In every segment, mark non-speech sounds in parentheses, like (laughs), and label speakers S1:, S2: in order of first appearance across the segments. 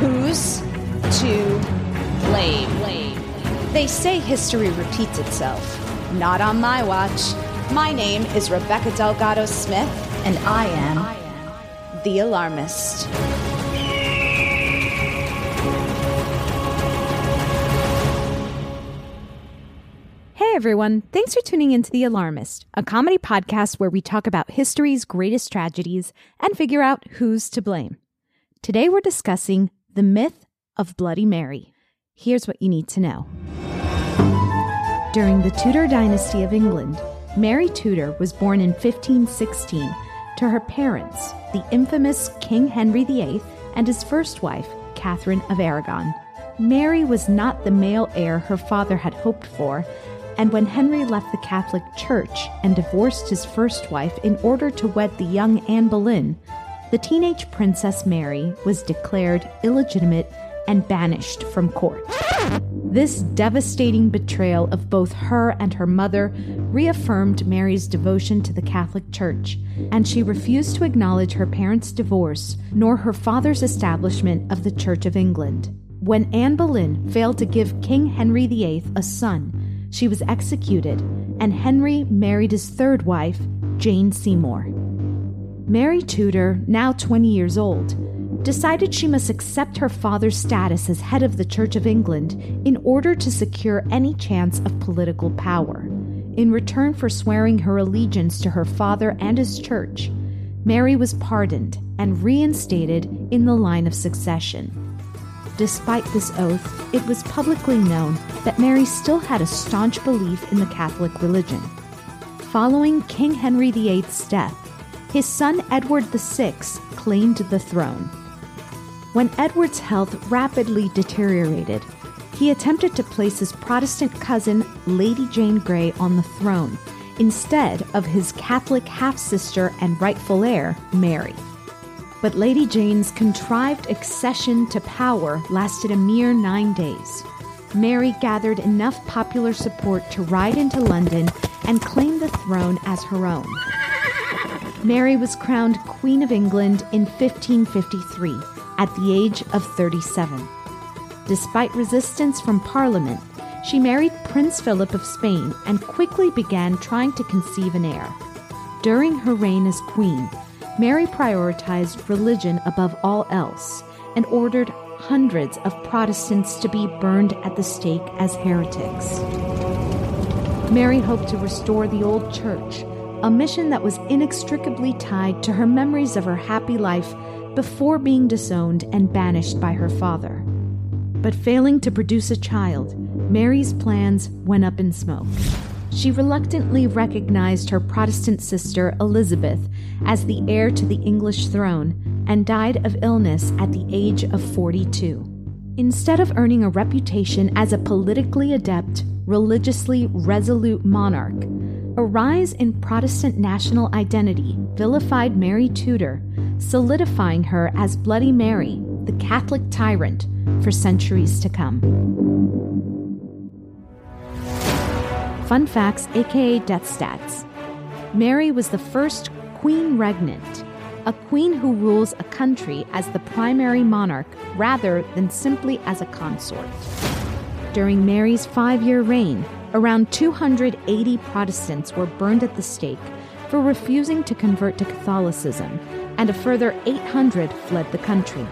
S1: who's to blame. They say history repeats itself. Not on my watch. My name is Rebecca Delgado Smith, and I am the alarmist.
S2: Hey everyone, thanks for tuning into The Alarmist, a comedy podcast where we talk about history's greatest tragedies and figure out who's to blame. Today we're discussing the myth of Bloody Mary. Here's what you need to know. During the Tudor dynasty of England, Mary Tudor was born in 1516 to her parents, the infamous King Henry VIII and his first wife, Catherine of Aragon. Mary was not the male heir her father had hoped for, and when Henry left the Catholic Church and divorced his first wife in order to wed the young Anne Boleyn, the teenage Princess Mary was declared illegitimate and banished from court. This devastating betrayal of both her and her mother reaffirmed Mary's devotion to the Catholic Church, and she refused to acknowledge her parents' divorce nor her father's establishment of the Church of England. When Anne Boleyn failed to give King Henry VIII a son, she was executed, and Henry married his third wife, Jane Seymour. Mary Tudor, now 20 years old, decided she must accept her father's status as head of the Church of England in order to secure any chance of political power. In return for swearing her allegiance to her father and his church, Mary was pardoned and reinstated in the line of succession. Despite this oath, it was publicly known that Mary still had a staunch belief in the Catholic religion. Following King Henry VIII's death, his son Edward VI claimed the throne. When Edward's health rapidly deteriorated, he attempted to place his Protestant cousin, Lady Jane Grey, on the throne instead of his Catholic half sister and rightful heir, Mary. But Lady Jane's contrived accession to power lasted a mere nine days. Mary gathered enough popular support to ride into London and claim the throne as her own. Mary was crowned Queen of England in 1553 at the age of 37. Despite resistance from Parliament, she married Prince Philip of Spain and quickly began trying to conceive an heir. During her reign as queen, Mary prioritized religion above all else and ordered hundreds of Protestants to be burned at the stake as heretics. Mary hoped to restore the old church, a mission that was inextricably tied to her memories of her happy life before being disowned and banished by her father. But failing to produce a child, Mary's plans went up in smoke. She reluctantly recognized her Protestant sister Elizabeth as the heir to the English throne and died of illness at the age of 42. Instead of earning a reputation as a politically adept, religiously resolute monarch, a rise in Protestant national identity vilified Mary Tudor, solidifying her as Bloody Mary, the Catholic tyrant, for centuries to come. Fun facts, aka death stats. Mary was the first queen regnant, a queen who rules a country as the primary monarch rather than simply as a consort. During Mary's five year reign, around 280 Protestants were burned at the stake for refusing to convert to Catholicism, and a further 800 fled the country.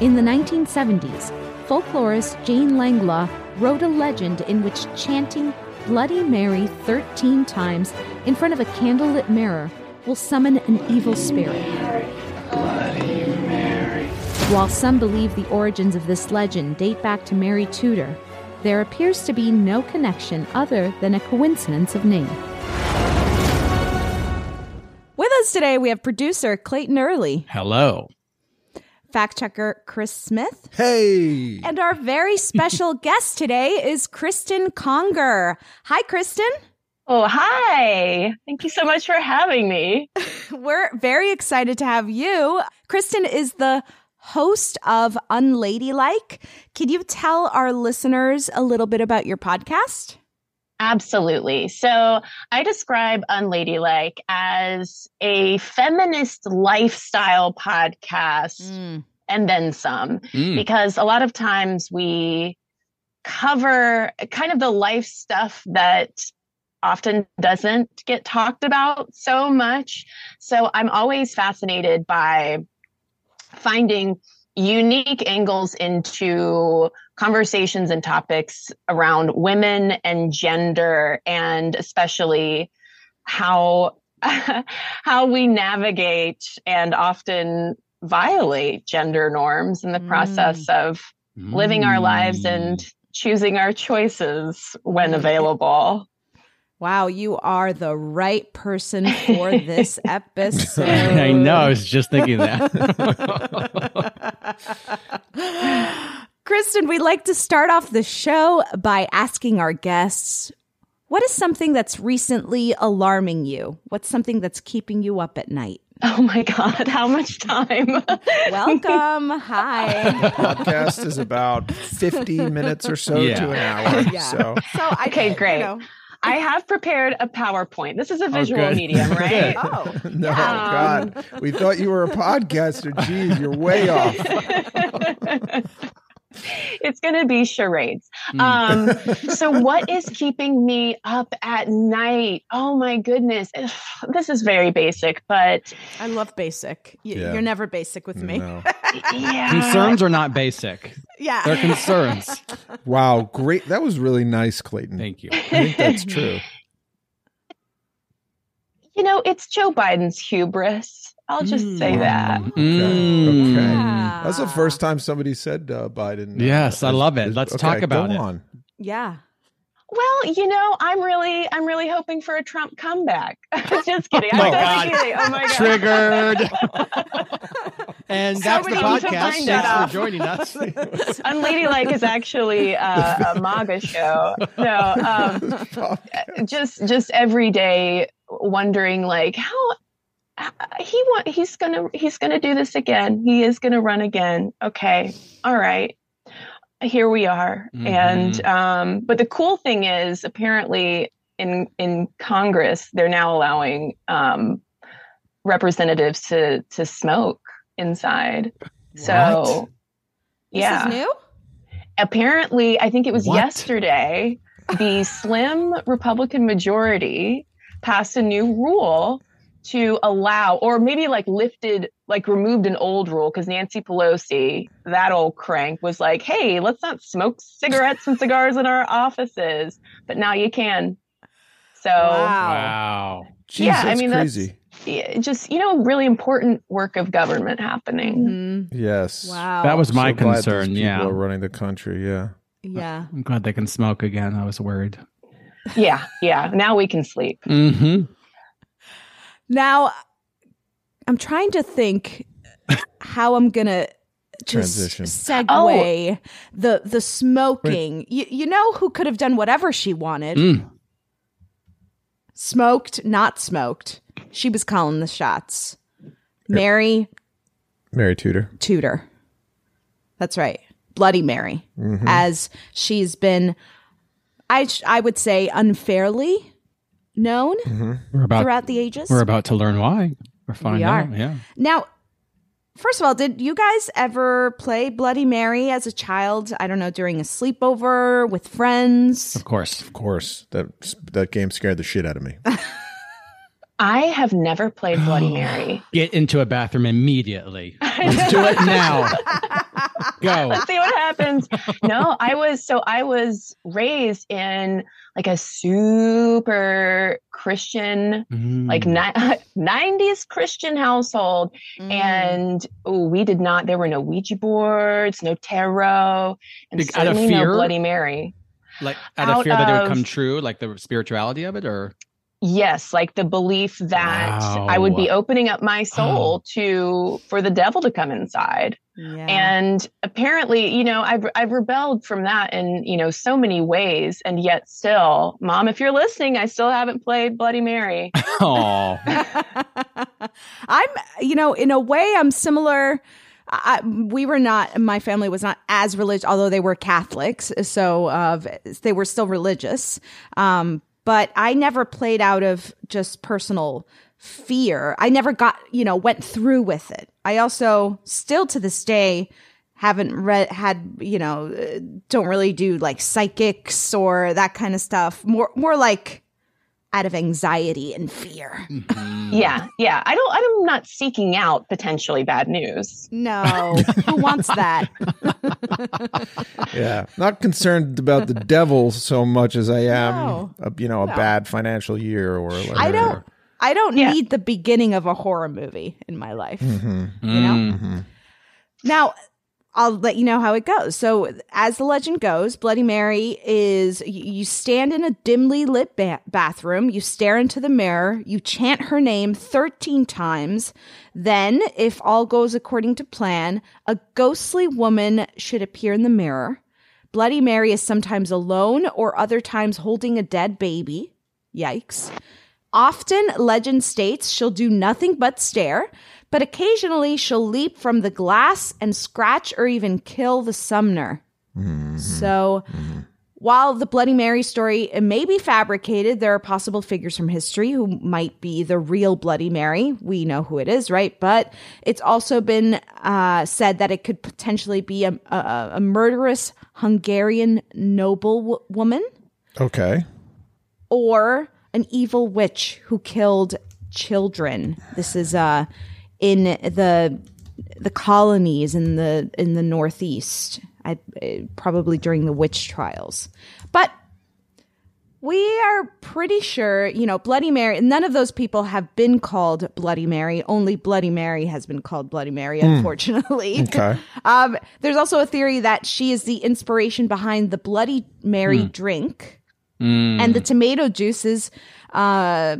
S2: In the 1970s, folklorist Jane Langlois wrote a legend in which chanting Bloody Mary 13 times in front of a candlelit mirror will summon an evil spirit.
S3: Bloody Mary.
S2: While some believe the origins of this legend date back to Mary Tudor, there appears to be no connection other than a coincidence of name.
S4: With us today, we have producer Clayton Early,
S5: Hello.
S4: fact checker Chris Smith,
S6: Hey.
S4: and our very special (laughs) guest today is Cristen Conger. Hi, Cristen.
S7: Oh, hi. Thank you so much for having me. (laughs)
S4: We're very excited to have you. Cristen is the host of Unladylike. Can you tell our listeners a little bit about your podcast?
S7: Absolutely. So I describe Unladylike as a feminist lifestyle podcast and then some,
S5: Mm.
S7: because a lot of times we cover kind of the life stuff that often doesn't get talked about so much. So I'm always fascinated by finding unique angles into conversations and topics around women and gender and especially how (laughs) how we navigate and often violate gender norms in the mm. process of living our lives and mm. choosing our choices when available.
S4: Wow, you are the right person for this (laughs) episode. (laughs)
S5: I know. I was just thinking that. (laughs)
S4: Cristen, we'd like to start off the show by asking our guests what is something that's recently alarming you? What's something that's keeping you up at night?
S7: Oh my God, how much time?
S4: Welcome. Hi.
S6: The Podcast is about 50 minutes or so
S5: Yeah.
S6: to an hour.
S4: Yeah.
S6: So
S4: So I
S7: Okay, great.
S4: You know,
S7: I have prepared a PowerPoint. This is a visual
S5: good.
S7: medium, (laughs) right?
S4: oh, (laughs)
S6: no,
S7: Um,
S6: God, we thought you were a podcaster. Geez, you're way off. (laughs) (laughs)
S7: it's going to be charades. Um, (laughs) so, what is keeping me up at night? Oh my goodness. Ugh, (sighs) This is very basic, but
S4: I love basic. Y-
S6: Yeah.
S4: You're never basic with me.
S6: No. (laughs)
S7: yeah.
S5: concerns are not basic.
S4: Yeah.
S5: They're concerns.
S6: Wow, great. That was really nice, Clayton.
S5: Thank you.
S6: I think that's true.
S7: You know, it's Joe Biden's hubris. I'll just say that.
S6: Okay.
S5: Mm.
S6: Okay.
S4: Yeah.
S6: That's the first time somebody said uh, Biden. uh,
S5: Yes, I love it. Let's
S6: okay,
S5: talk about
S6: go
S5: it.
S6: On.
S4: yeah.
S7: Well, you know, I'm really, I'm really hoping for a Trump comeback. (laughs) just kidding. (laughs)
S5: Oh my
S7: I'm
S5: God.
S7: kidding. Oh my God.
S5: Triggered. (laughs) and
S7: So
S5: that's the podcast. Thanks for joining us.
S7: Unladylike is actually uh, a MAGA show. No, um, just just every day wondering like how uh, he want he's gonna he's gonna do this again. He is gonna run again. Okay, all right. Here we are. And um, but the cool thing is apparently in in Congress they're now allowing um, representatives to to smoke inside. So yeah
S4: This is new?
S7: apparently, I think it was
S5: What?
S7: yesterday, the (laughs) slim Republican majority passed a new rule to allow, or maybe like lifted, like removed an old rule because Nancy Pelosi, that old crank, was like, hey, let's not smoke cigarettes and cigars in our offices. But now you can. So,
S5: Wow.
S6: Jeez,
S7: yeah, I mean,
S6: crazy.
S7: that's yeah, just, you know, really important work of government happening.
S6: Yes.
S2: Wow.
S5: That was my
S6: So
S5: concern.
S6: people
S5: Yeah.
S6: are running the country. Yeah.
S2: Yeah.
S5: I'm glad they can smoke again. I was worried.
S7: Yeah, yeah. Now we can sleep.
S5: Mm-hmm.
S2: Now, I'm trying to think how I'm gonna just
S6: Transition.
S2: segue the the smoking. You, you know who could have done whatever she wanted?
S5: Mm.
S2: Smoked, not smoked. She was calling the shots. Mary
S6: Mary Tudor.
S2: Tudor. That's right. Bloody Mary.
S6: Mhm.
S2: As she's been, I, sh- I would say, unfairly known mm-hmm.
S5: We're about
S2: throughout the ages.
S5: we're about to learn why. We're finding
S2: are.
S5: out. Yeah.
S2: Now, first of all, did you guys ever play Bloody Mary as a child? I don't know, during a sleepover with friends?
S5: Of course.
S6: Of course. That that game scared the shit out of me. (laughs)
S7: I have never played Bloody (gasps) Mary.
S5: Get into a bathroom immediately. (laughs) Let's do it now. (laughs) Go. (laughs)
S7: Let's see what happens. No, I was so I was raised in like a super Christian,
S5: Mm.
S7: like ni- (laughs) 90s Christian household. And oh, we did not, there were no Ouija boards, no tarot, and
S5: Like,
S7: certainly no? Bloody Mary.
S5: Like out of
S7: Out
S5: fear that it would come true, like the spirituality of it, or
S7: Yes, like the belief that I would be opening up my (gasps) soul to for the devil to come inside.
S2: Yeah.
S7: And apparently, you know, I've I've rebelled from that in, you know, so many ways. And yet still, mom, if you're listening, I still haven't played Bloody Mary. (laughs)
S5: oh, (laughs)
S2: I'm, you know, in a way, I'm similar. I, we were not, my family was not as religious, although they were Catholics. So uh, they were still religious. Um, but I never played out of just personal fear. I never got, you know, went through with it. I also still to this day haven't read, had, you know, uh, don't really do like psychics or that kind of stuff. More, more like out of anxiety and fear. Mm-hmm.
S7: Yeah, yeah. I don't I'm not seeking out potentially bad news.
S2: No, (laughs) who wants that? (laughs)
S6: yeah. Not concerned about the devil so much as I am,
S2: No.
S6: a, you know, a
S2: No.
S6: bad financial year or like
S2: I don't. I don't need the beginning of a horror movie in my life.
S6: Mhm.
S2: You know. Mm-hmm. Mm-hmm. Now, I'll let you know how it goes. So, as the legend goes, Bloody Mary is you stand in a dimly lit ba- bathroom, you stare into the mirror, you chant her name 13 times. Then, if all goes according to plan, a ghostly woman should appear in the mirror. Bloody Mary is sometimes alone or other times holding a dead baby. Yikes. Often, legend states she'll do nothing but stare, but occasionally she'll leap from the glass and scratch or even kill the summoner. So, while the Bloody Mary story may be fabricated, there are possible figures from history who might be the real Bloody Mary. We know who it is, right? But it's also been uh, said that it could potentially be a, a, a murderous Hungarian noble w- woman
S6: Okay.
S2: or an evil witch who killed children. This is uh in the the colonies in the in the northeast. I uh, probably during the witch trials. But we are pretty sure, you know, Bloody Mary, none of those people have been called Bloody Mary. Only Bloody Mary has been called Bloody Mary,
S6: Hmm.
S2: unfortunately. (laughs)
S6: Okay.
S2: um, there's also a theory that she is the inspiration behind the Bloody Mary
S5: Hmm.
S2: drink
S5: Mm.
S2: and the tomato juices uh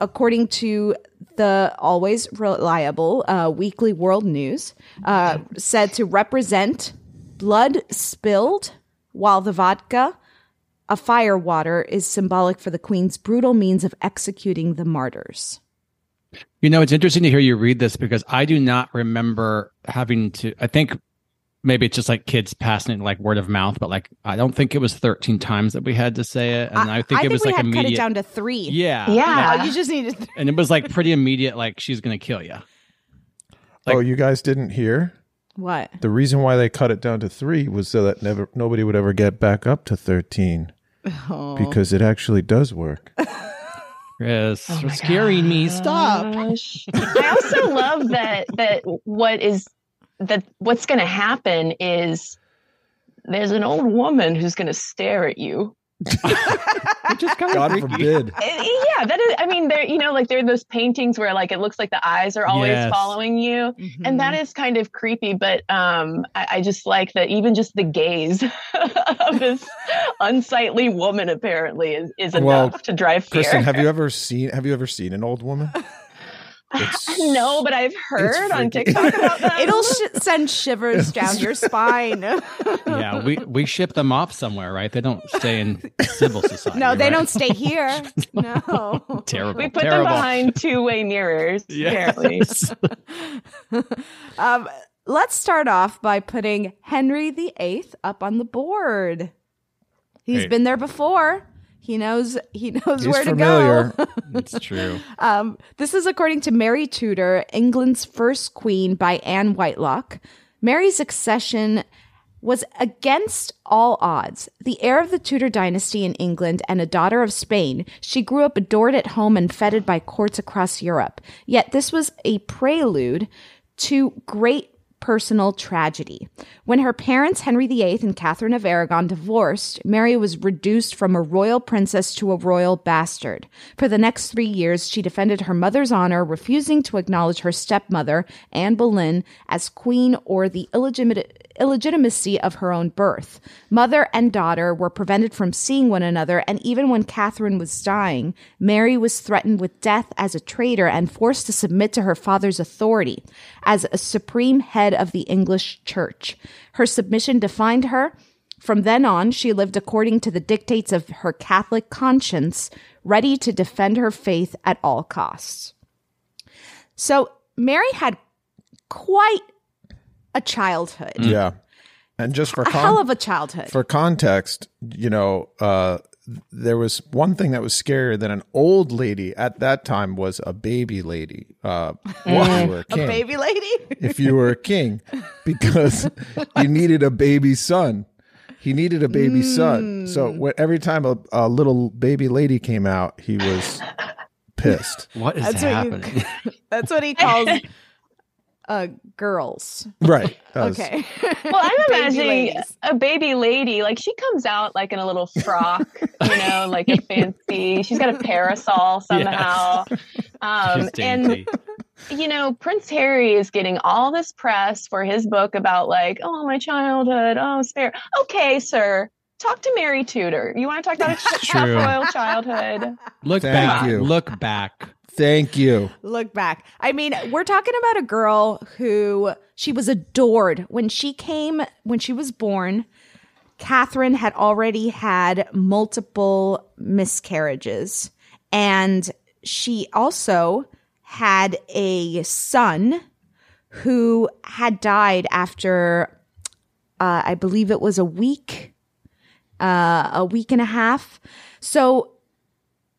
S2: according to the always reliable uh, weekly world news uh, said to represent blood spilled while the vodka a fire water is symbolic for the queen's brutal means of executing the martyrs
S5: You know, it's interesting to hear you read this because I do not remember having to. I think maybe it's just like kids passing it like word of mouth, but like I don't think it was 13 times that we had to say it, and I, think it was
S2: we
S5: like
S2: had
S5: immediate.
S2: cut it down to three
S5: Yeah.
S7: Yeah.
S2: Oh, you just need to
S5: and it was like pretty immediate. Like she's gonna kill you.
S6: oh, you guys didn't hear?
S2: what
S6: The reason why they cut it down to three was so that never nobody would ever get back up to thirteen.
S2: Oh.
S6: Because it actually does work.
S5: Chris, oh you're scaring me. Stop.
S7: I also love that that what is that what's going to happen is there's an old woman who's going to stare at you. (laughs)
S6: God forbid.
S7: Uh, yeah, that is. I mean, there. You know, like there are those paintings where like it looks like the eyes are always
S5: Yes.
S7: following you, and that is kind of creepy. But um, I, I just like that even just the gaze (laughs) of this unsightly woman apparently is, is enough
S6: Well,
S7: to drive fear.
S6: Cristen, have you ever seen have you ever seen an old woman? (laughs) It's (laughs)
S7: no, but I've heard on. TikTok about (laughs) that.
S2: It'll sh- send shivers down your spine. (laughs)
S5: Yeah, we we ship them off somewhere, right? They don't stay in civil society.
S2: no, they
S5: right?
S2: don't stay here. No.
S5: Terrible.
S7: we put
S5: terrible.
S7: them behind two-way mirrors. Apparently,
S2: Um, let's start off by putting Henry VIII up on the board. He's
S5: Great.
S2: been there before. He knows he knows
S6: He's
S2: where
S6: familiar.
S2: to go.
S5: it's (laughs) true.
S2: Um, this is according to Mary Tudor, England's first queen by Anne Whitelock. Mary's accession was against all odds. The heir of the Tudor dynasty in England and a daughter of Spain, she grew up adored at home and feted by courts across Europe. Yet this was a prelude to great personal tragedy. When her parents, Henry VIII and Catherine of Aragon, divorced, Mary was reduced from a royal princess to a royal bastard. For the next three years, she defended her mother's honor, refusing to acknowledge her stepmother, Anne Boleyn, as queen or the illegitimate illegitimacy of her own birth. Mother and daughter were prevented from seeing one another, and even when Catherine was dying, Mary was threatened with death as a traitor and forced to submit to her father's authority as a supreme head of the English church. Her submission defined her. From then on, she lived according to the dictates of her Catholic conscience, ready to defend her faith at all costs. So, Mary had quite a childhood.
S6: Yeah. And just for
S2: A
S6: con-
S2: hell of a childhood.
S6: for context, you know, uh, there was one thing that was scarier than an old lady at that time was a baby lady. Uh, (laughs) if you were a
S2: a baby lady?
S6: if you were a king, (laughs) because you needed a baby son. He needed a baby son. So
S2: Mm.
S6: when, every time a, a little baby lady came out, he was (laughs) pissed.
S5: What is
S2: That's what you-
S5: happening?
S2: That's what he calls uh girls.
S6: Right. (laughs)
S2: Okay.
S7: well, I'm imagining a baby lady like she comes out like in a little frock, you know, (laughs) like a fancy. She's got a parasol (laughs) somehow, um, and you know, Prince Harry is getting all this press for his book about like, oh, my childhood, oh, spare. Okay, sir, talk to Mary Tudor. You want to talk about a ch-
S5: True.
S7: royal childhood?
S5: Look
S6: Thank
S5: back.
S6: you.
S5: Look back.
S6: Thank you.
S2: Look back. I mean, we're talking about a girl who she was adored when she came when she was born. Catherine had already had multiple miscarriages, and she also had a son who had died after, uh, I believe it was a week, uh, a week and a half. So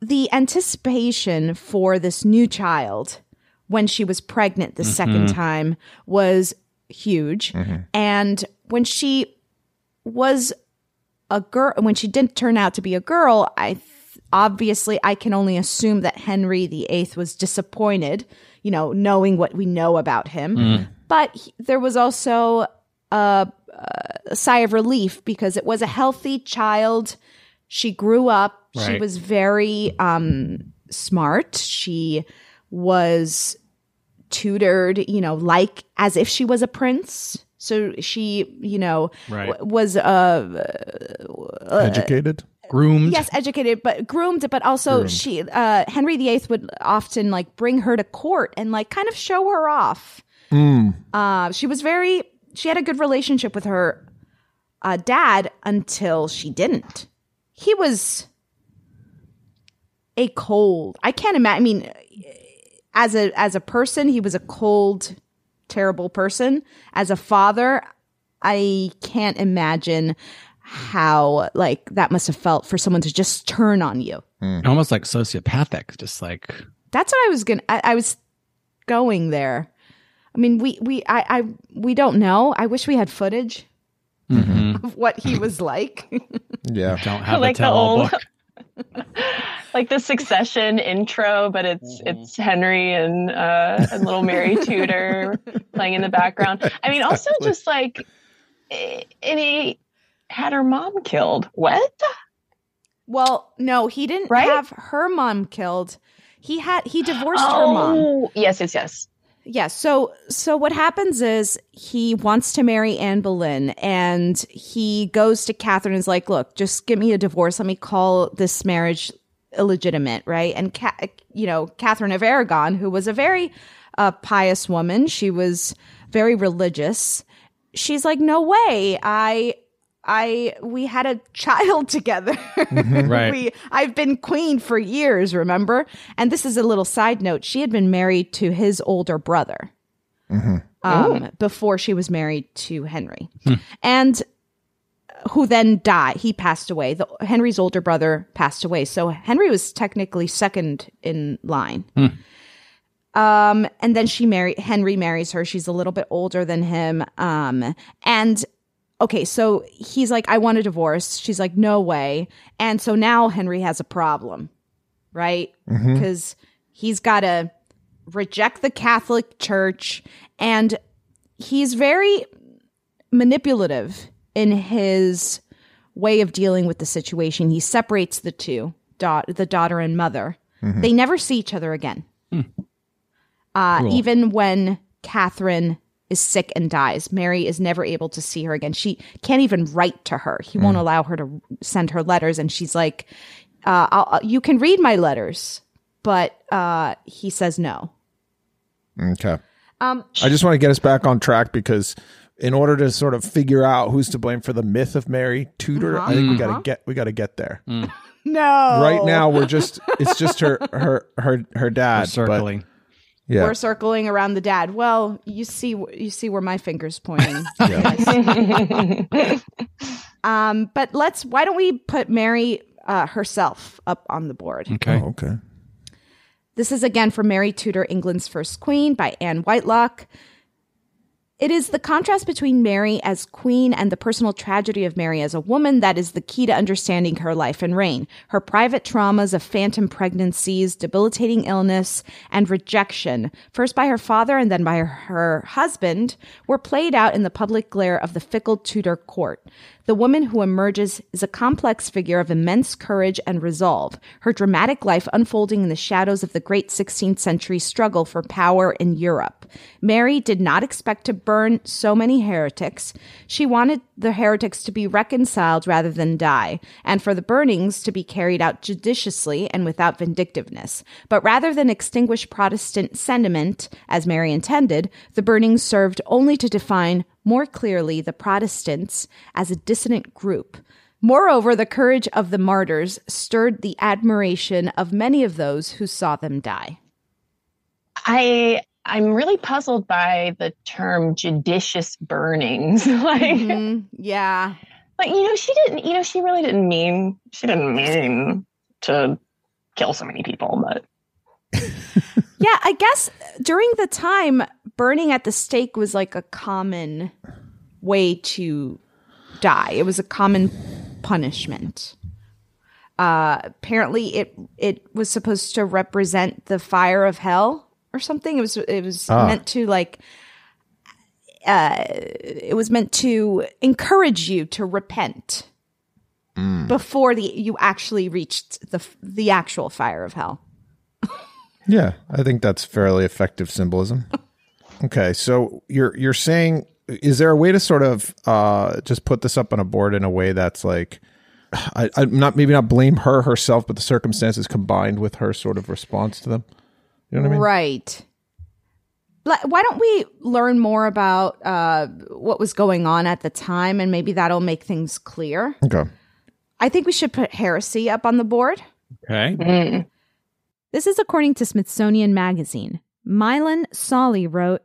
S2: the anticipation for this new child when she was pregnant the second mm-hmm. time was huge. Mm-hmm. And when she was a girl, when she didn't turn out to be a girl, I th- obviously I can only assume that Henry VIII was disappointed, you know, knowing what we know about him. Mm-hmm. But he- there was also a, a sigh of relief because it was a healthy child. She grew up. She was very um, smart. She was tutored, you know, like as if she was a prince. So she, you know,
S5: Right.
S2: w- was uh,
S6: Educated.
S5: Groomed.
S2: yes educated but groomed but also she uh henry viii would often like bring her to court and like kind of show her off uh she was very she had a good relationship with her uh dad until she didn't he was a cold i can't imagine i mean as a as a person he was a cold terrible person as a father i can't imagine how like that must have felt for someone to just turn on you mm.
S5: Almost like sociopathic. Just like
S2: that's what i was gonna I, I was going there i mean we we i i we don't know i wish we had footage mm-hmm. of what he was like (laughs)
S6: Yeah.
S5: don't have
S7: Like
S5: a tell all
S7: old-
S5: book. (laughs)
S7: like the Succession intro, but it's
S6: Mm-hmm.
S7: it's Henry and uh, and little Mary (laughs) Tudor playing in the background. I mean, also just like, and he had her mom killed. What?
S2: Well, no, he didn't
S7: Right?
S2: have her mom killed. He had he divorced her mom.
S7: Oh, yes, yes, yes.
S2: Yeah, so so what happens is he wants to marry Anne Boleyn and he goes to Catherine and is like, "Look, just give me a divorce. Let me call this marriage illegitimate, right?" And Ca- you know, Catherine of Aragon, who was a very uh, pious woman, she was very religious. She's like, "No way. I I we had a child (laughs) together.
S5: Right.
S2: we I've been queen for years, remember? And this is a little side note. She had been married to his older brother um, before she was married to Henry, and who then died. He passed away. The, Henry's older brother passed away, so Henry was technically second in line. Um, and then she married Henry marries her. She's a little bit older than him. Um, and okay, so he's like, I want a divorce. She's like, no way. And so now Henry has a problem, right? Because he's got to reject the Catholic Church and he's very manipulative in his way of dealing with the situation. He separates the two, da- the daughter and mother. They never see each other again. Uh,
S5: Cool.
S2: Even when Catherine is sick and dies, Mary is never able to see her again. She can't even write to her. He won't allow her to send her letters, and she's like, uh, I'll, "You can read my letters," but uh, he says no.
S6: Okay.
S2: Um,
S6: I just want to get us back on track because in order to sort of figure out who's to blame for the myth of Mary Tudor, I think we got to get we got to get there. (laughs)
S2: no,
S6: Right now we're just it's just her her her her dad but-
S5: circling.
S6: yeah.
S2: we're circling around the dad. Well, you see, you see where my finger's pointing. (laughs) (laughs) um, but let's. Why don't we put Mary uh, herself up on the board?
S5: Okay.
S6: Oh, okay.
S2: This is again from Mary Tudor, England's First Queen by Anne Whitelock. It is the contrast between Mary as queen and the personal tragedy of Mary as a woman that is the key to understanding her life and reign. Her private traumas of phantom pregnancies, debilitating illness, and rejection, first by her father and then by her husband, were played out in the public glare of the fickle Tudor court. The woman who emerges is a complex figure of immense courage and resolve, her dramatic life unfolding in the shadows of the great 16th century struggle for power in Europe. Mary did not expect to burn so many heretics. She wanted the heretics to be reconciled rather than die, and for the burnings to be carried out judiciously and without vindictiveness. But rather than extinguish Protestant sentiment, as Mary intended, the burnings served only to define more clearly the Protestants as a dissident group. Moreover, the courage of the martyrs stirred the admiration of many of those who saw them die.
S7: I I'm really puzzled by the term judicious burnings. (laughs) like
S2: Mhm, Yeah.
S7: But you know she didn't you know she really didn't mean she didn't mean to kill so many people but
S2: Yeah, I guess during the time, burning at the stake was like a common way to die. It was a common punishment. Uh, apparently, it it was supposed to represent the fire of hell or something. It was it was
S6: Ah.
S2: meant to like. Uh, it was meant to encourage you to repent before the you actually reached the the actual fire of hell.
S6: Yeah, I think that's fairly effective symbolism. (laughs) Okay, so you're you're saying is there a way to sort of uh just put this up on a board in a way that's like (sighs) I, I'm not maybe not blame her herself, but the circumstances combined with her sort of response to them. You know what I mean?
S2: Right. Why don't we learn more about uh, what was going on at the time, and maybe that'll make things clear.
S6: Okay.
S2: I think we should put heresy up on the board.
S5: Okay.
S8: This is according to Smithsonian Magazine. Meilan Solly wrote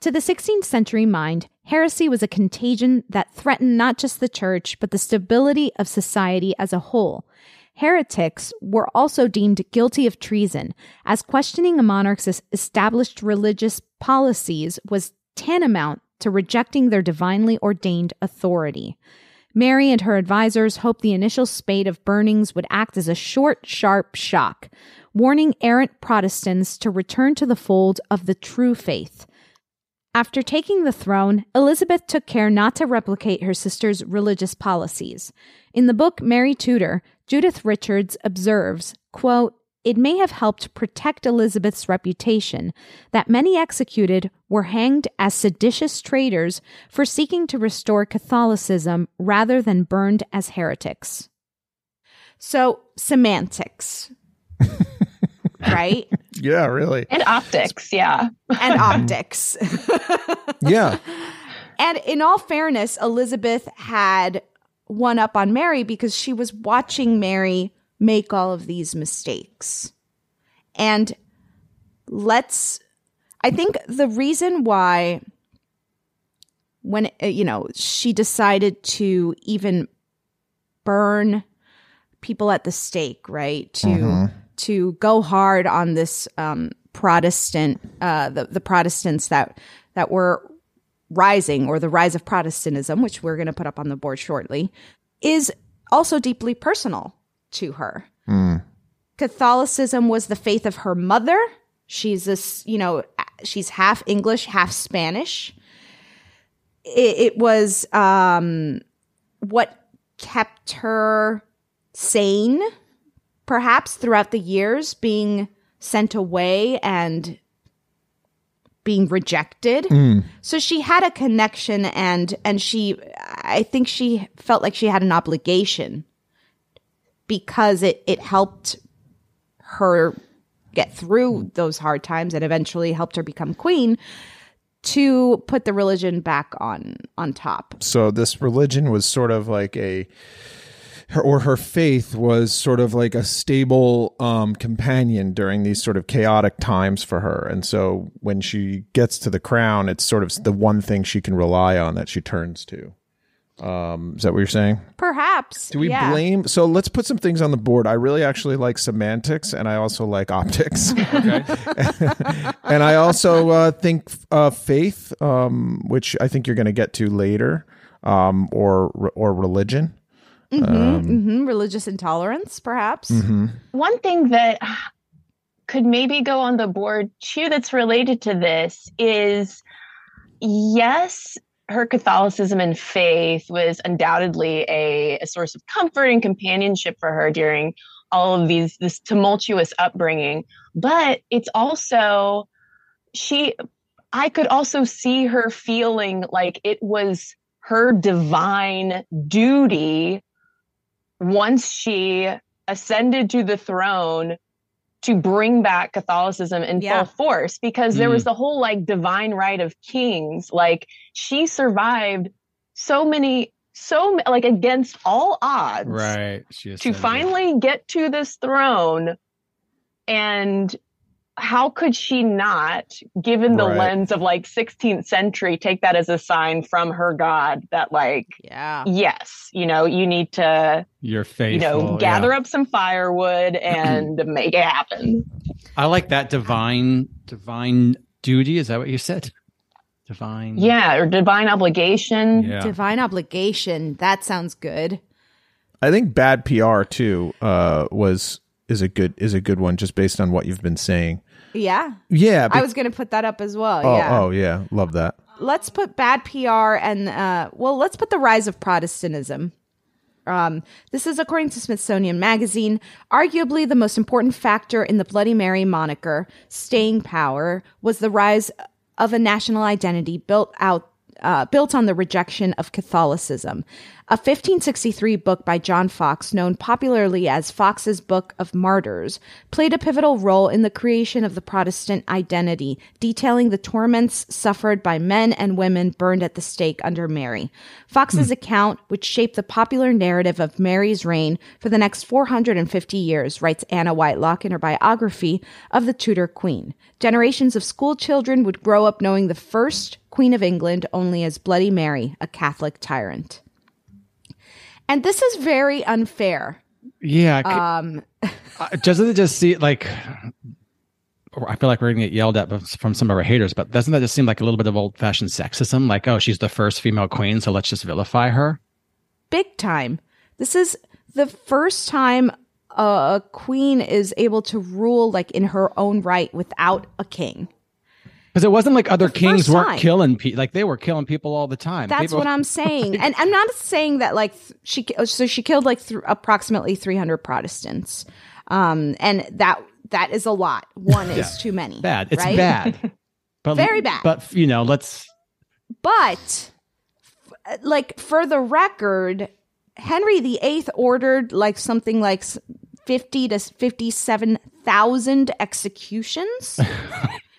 S8: To the 16th century mind, heresy was a contagion that threatened not just the church, but the stability of society as a whole. Heretics were also deemed guilty of treason, as questioning a monarch's established religious policies was tantamount to rejecting their divinely ordained authority. Mary and her advisors hoped the initial spate of burnings would act as a short, sharp shock, warning errant Protestants to return to the fold of the true faith. After taking the throne, Elizabeth took care not to replicate her sister's religious policies. In the book Mary Tudor, Judith Richards observes, quote, it may have helped protect Elizabeth's reputation that many executed were hanged as seditious traitors for seeking to restore Catholicism rather than burned as heretics.
S2: So, semantics. (laughs) right? (laughs)
S6: Yeah, really.
S7: And optics, yeah.
S2: And (laughs) optics.
S6: yeah.
S2: And in all fairness, Elizabeth had one up on Mary because she was watching Mary make all of these mistakes. And let's, I think the reason why, when, uh, you know, she decided to even burn people at the stake, right? To, mm-hmm. To go hard on this, um, Protestant, uh, the, the Protestants that, that were rising or the rise of Protestantism, which we're going to put up on the board shortly, is also deeply personal to her. Mm. Catholicism was the faith of her mother. She's this, you know, she's half English, half Spanish. It, it was um, what kept her sane, perhaps throughout the years, being sent away and being rejected. Mm. So she had a connection and and she I think she felt like she had an obligation because it it helped her get through those hard times and eventually helped her become queen to put the religion back on on top.
S6: So this religion was sort of like a her or her faith was sort of like a stable um, companion during these sort of chaotic times for her. And so when she gets to the crown, it's sort of the one thing she can rely on that she turns to. Um, is that what you're saying?
S2: Perhaps.
S6: Do we yeah. blame? So let's put some things on the board. I really actually like semantics, and I also like optics. Okay. (laughs) and I also uh, think uh, faith, um, which I think you're going to get to later, um, or or religion.
S2: Mm-hmm, um, mm-hmm. Religious intolerance, perhaps.
S6: Mm-hmm.
S7: One thing that could maybe go on the board too, that's related to this, is yes, her Catholicism and faith was undoubtedly a, a, source of comfort and companionship for her during all of these this tumultuous upbringing. But it's also she I could also see her feeling like it was her divine duty once she ascended to the throne to bring back Catholicism in yeah. full force because there mm. was the whole like divine right of kings. Like she survived so many, so like against all odds.
S5: Right.
S7: to finally get to this throne and how could she not, given the right. lens of like 16th century, take that as a sign from her God that like,
S2: yeah,
S7: yes, you know, you need to,
S5: your faith,
S7: you know, gather yeah. up some firewood (clears throat) and make it happen.
S5: I like that divine, divine duty. Is that what you said? Divine,
S7: yeah, or divine obligation.
S2: Yeah. Divine obligation. That sounds good.
S6: I think bad PR too uh, was is a good is a good one just based on what you've been saying.
S2: Yeah.
S6: Yeah.
S2: Be- I was going to put that up as well.
S6: Oh,
S2: yeah.
S6: oh, yeah. Love that.
S2: Let's put bad PR and, uh, well, let's put the rise of Protestantism. Um, this is according to Smithsonian Magazine. Arguably, the most important factor in the Bloody Mary moniker, staying power, was the rise of a national identity built out uh, built on the rejection of Catholicism. A 1563 book by John Foxe, known popularly as Foxe's Book of Martyrs, played a pivotal role in the creation of the Protestant identity, detailing the torments suffered by men and women burned at the stake under Mary. Foxe's hmm. account, which shaped the popular narrative of Mary's reign for the next 450 years, writes Anna Whitelock in her biography of the Tudor Queen. Generations of school children would grow up knowing the first Queen of England only as Bloody Mary, a Catholic tyrant. And this is very unfair.
S5: Yeah. Um, (laughs) doesn't it just see like I feel like we're going to get yelled at from some of our haters, but doesn't that just seem like a little bit of old fashioned sexism? Like, oh, she's the first female queen, so let's just vilify her.
S2: big time. This is the first time a queen is able to rule like in her own right without a king.
S5: Because it wasn't like other
S2: The
S5: kings weren't
S2: time.
S5: killing people; like they were killing people all the time.
S2: That's
S5: People-
S2: what I'm saying, (laughs) and I'm not saying that like she so she killed like th- approximately 300 Protestants, um, and that that is a lot. One is too many.
S5: bad. It's
S2: right?
S5: bad. (laughs) But,
S2: Very bad.
S5: But you know, let's.
S2: But f- like for the record, Henry VIII ordered like something like 50 to 57,000 executions. (laughs)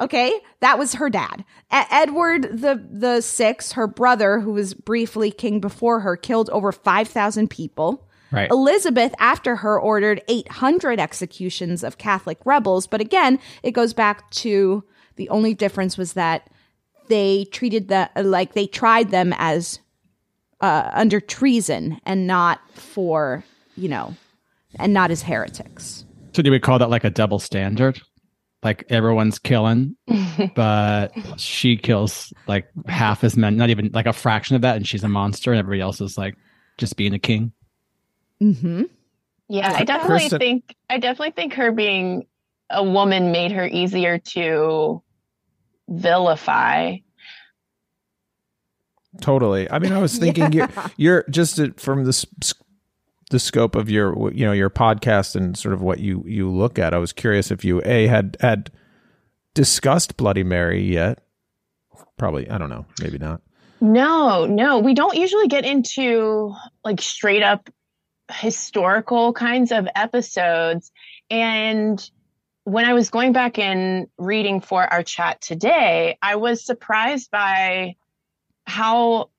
S2: okay, that was her dad. E- Edward the the 6th, her brother who was briefly king before her, killed over 5,000 people.
S5: Right.
S2: Elizabeth, after her, ordered 800 executions of Catholic rebels. But again, it goes back to the only difference was that they treated the like they tried them as uh, under treason and not for you know and not as heretics.
S5: So do we call that like a double standard? Like everyone's killing, (laughs) but she kills like half as many, not even like a fraction of that, and she's a monster, and everybody else is like just being a king.
S2: Mm-hmm.
S7: Yeah, I definitely
S5: Cristen-
S7: think I definitely think her being a woman made her easier to vilify.
S6: Totally. I mean, I was (laughs) thinking you're, you're just uh, from the s- s- the scope of your you know your podcast and sort of what you you look at. I was curious if you a had had discussed Bloody Mary yet. Probably, I don't know, maybe not.
S7: No, no, we don't usually get into like straight up historical kinds of episodes. And when I was going back and reading for our chat today, I was surprised by how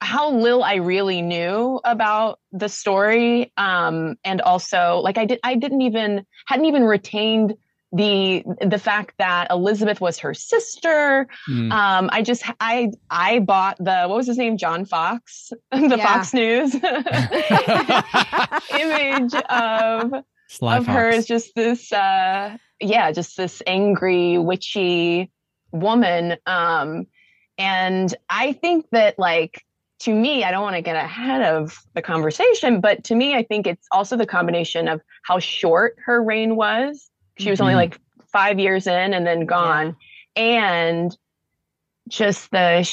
S7: how little I really knew about the story. Um, and also like I did I didn't even hadn't even retained the the fact that Elizabeth was her sister.
S5: Mm.
S7: Um, I just I I bought the what was his name John Foxe (laughs) the
S2: Yeah.
S7: Fox News (laughs) image of
S5: Sly
S7: of her
S5: Fox.
S7: as just this uh yeah just this angry witchy woman um and I think that like to me I don't want to get ahead of the conversation but to me I think it's also the combination of how short her reign was. She was only
S5: Mhm.
S7: like 5 years in and then gone. And just the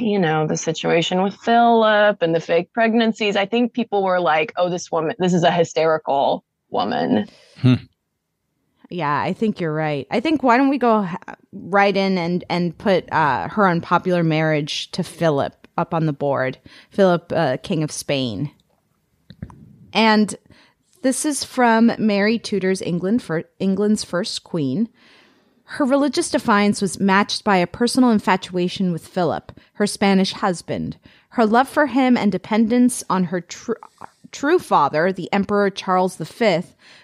S7: you know the situation with Philip and the fake pregnancies I think people were like oh this woman this is a hysterical woman.
S2: Yeah, I think you're right. I think why don't we go right in and and put uh, her unpopular marriage to Philip up on the board, Philip, uh, King of Spain, and this is from Mary Tudor's England for England's first queen. Her religious defiance was matched by a personal infatuation with Philip, her Spanish husband. Her love for him and dependence on her tr- true father, the Emperor Charles V,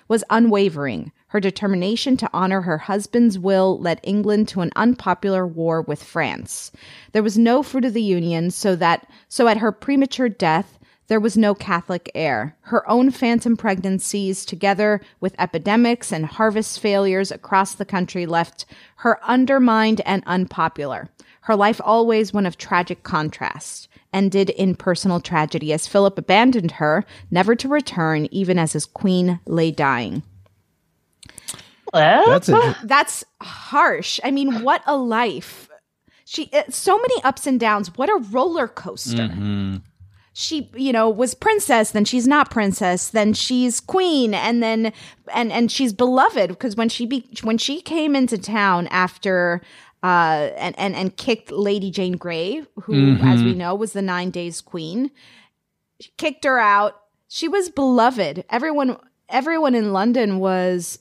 S2: was unwavering. Her determination to honor her husband's will led England to an unpopular war with France. There was no fruit of the union, so that so at her premature death, there was no Catholic heir. Her own phantom pregnancies, together with epidemics and harvest failures across the country, left her undermined and unpopular. Her life always one of tragic contrast, ended in personal tragedy as Philip abandoned her, never to return, even as his queen lay dying.
S6: That's it. (gasps)
S2: That's harsh. I mean, what a life. She uh, so many ups and downs. What a roller coaster.
S5: Mm-hmm.
S2: She, you know, was princess, then she's not princess, then she's queen, and then and and she's beloved because when she be when she came into town after uh and and and kicked Lady Jane Grey, who as we
S5: Mhm.
S2: know was the 9 days queen, she kicked her out. She was beloved. Everyone everyone in London was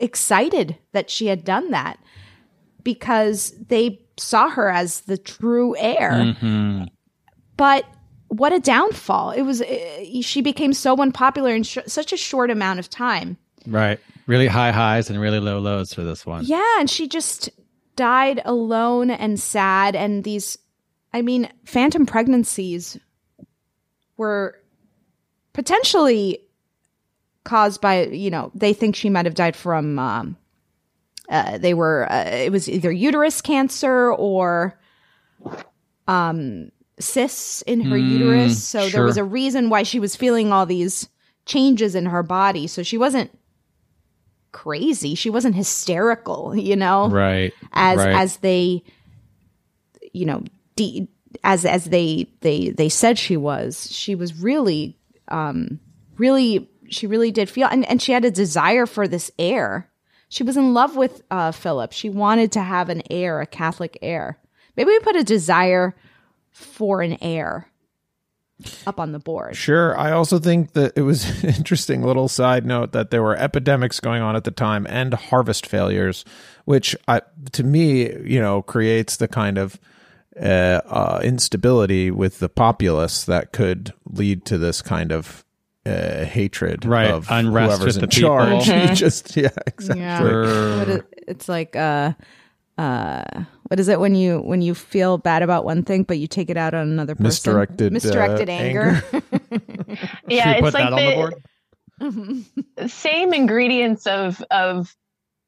S2: excited that she had done that because they saw her as the true heir.
S5: Mhm.
S2: But what a downfall. It was uh, she became so unpopular in sh- such a short amount of time.
S5: Right. Really high highs and really low lows for this one.
S2: Yeah, and she just died alone and sad and these I mean, phantom pregnancies were potentially caused by, you know, they think she might have died from um uh, they were uh, it was either uterus cancer or um cysts in her
S5: Mm,
S2: uterus. So there was a reason why she was feeling all these changes in her body. So she wasn't crazy. She wasn't hysterical, you know?
S5: Right.
S2: As
S5: right.
S2: as they you know, de- as as they they they said she was. She was really um really she really did feel and, and she had a desire for this heir. She was in love with uh Philip. She wanted to have an heir, a Catholic heir. Maybe we put a desire for an heir up on the board.
S6: Sure. I also think that it was (laughs) an interesting little side note that there were epidemics going on at the time and harvest failures, which I, to me, you know, creates the kind of uh, uh, instability with the populace that could lead to this kind of uh, hatred
S5: Right.
S6: of
S5: Unrest
S6: whoever's
S5: with
S6: in
S5: the people. (laughs)
S6: charge.
S5: Mhm.
S6: Just yeah, exactly.
S2: Yeah.
S5: Sure.
S2: What is, it's like uh uh what is it when you when you feel bad about one thing but you take it out on another person?
S6: Misdirected, uh,
S2: misdirected anger. (laughs)
S7: Yeah,
S5: Should
S7: it's
S5: put
S7: like
S5: on the
S7: the,
S5: board? (laughs)
S7: same ingredients of of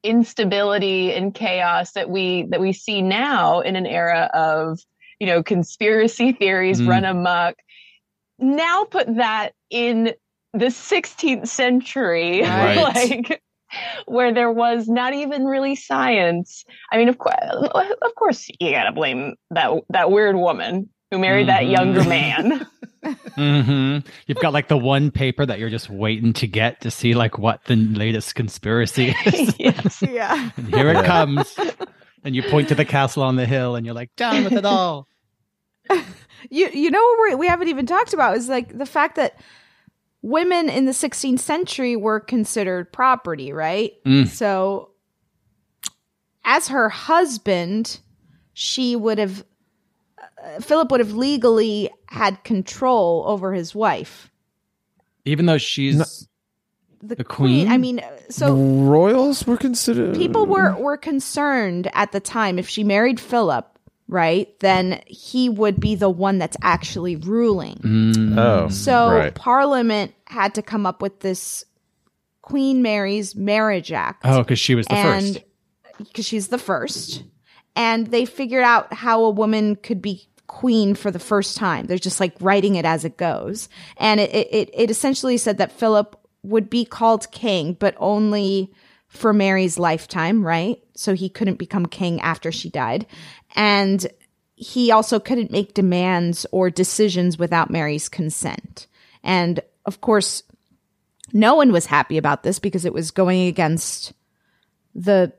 S7: instability and chaos that we that we see now in an era of you know conspiracy theories
S5: Mm.
S7: run amok now put that in the 16th century (laughs)
S5: Right.
S7: like where there was not even really science i mean of course of course you got to blame that that weird woman who married that
S5: Mhm.
S7: younger (laughs) man
S5: hmm You've got like the one paper that you're just waiting to get to see like what the latest conspiracy (laughs) is.
S7: yes
S2: yeah.
S5: And here it
S6: Yeah.
S5: comes. And you point to the castle on the hill and you're like, down with it all.
S2: You you know what we we haven't even talked about is like the fact that women in the 16th century were considered property, right?
S5: Mm.
S2: So as her husband, she would have uh, Philip would have legally had control over his wife.
S5: Even though she's
S2: The,
S5: The
S2: queen,
S5: queen?
S2: I mean, so
S6: royals were considered
S2: people were were concerned at the time if she married Philip, right? Then he would be the one that's actually ruling.
S5: Mm.
S6: Oh,
S2: So
S6: right.
S2: Parliament had to come up with this Queen Mary's Marriage Act.
S5: Oh, because she was the
S2: and
S5: first.
S2: because she's the first, and they figured out how a woman could be queen for the first time. They're just like writing it as it goes, and it it, it essentially said that Philip would be called king, but only for Mary's lifetime, right? So he couldn't become king after she died, and he also couldn't make demands or decisions without Mary's consent. And of course, no one was happy about this because it was going against the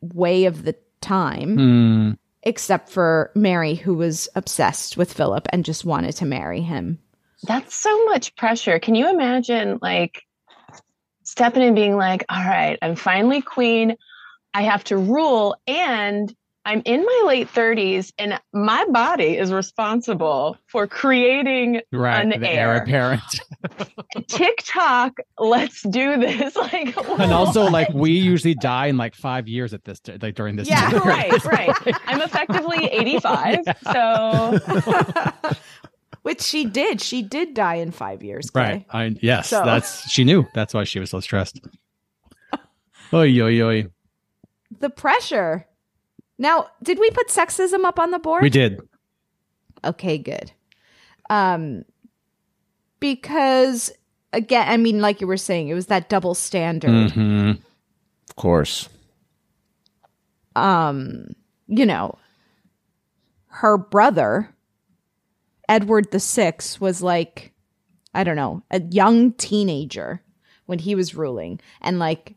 S2: way of the time,
S5: Hmm.
S2: except for Mary, who was obsessed with Philip and just wanted to marry him.
S7: That's so much pressure. Can you imagine like stepping in being like, all right, I'm finally queen. I have to rule and I'm in my late 30s and my body is responsible for creating
S5: Right.
S7: an
S5: the heir
S7: heir.
S5: apparent. (laughs)
S7: TikTok, let's do this. (laughs) Like
S5: and also, like, we usually die in like five years at this, like during this
S2: Yeah,
S5: time.
S7: right, (laughs) right. I'm effectively 85. So
S2: Which she did. She did die in five years. Clay.
S5: Right. I, yes.
S2: So-
S5: That's, she knew. That's why she was so stressed. Oy, oy, oy.
S2: The pressure. Now, did we put sexism up on the board?
S5: We did.
S2: Okay, good. Um, because again, I mean, like you were saying, it was that double standard.
S5: hmm
S6: of course.
S2: um, you know, her brother, Edward the Sixth, was like, I don't know, a young teenager when he was ruling, and like,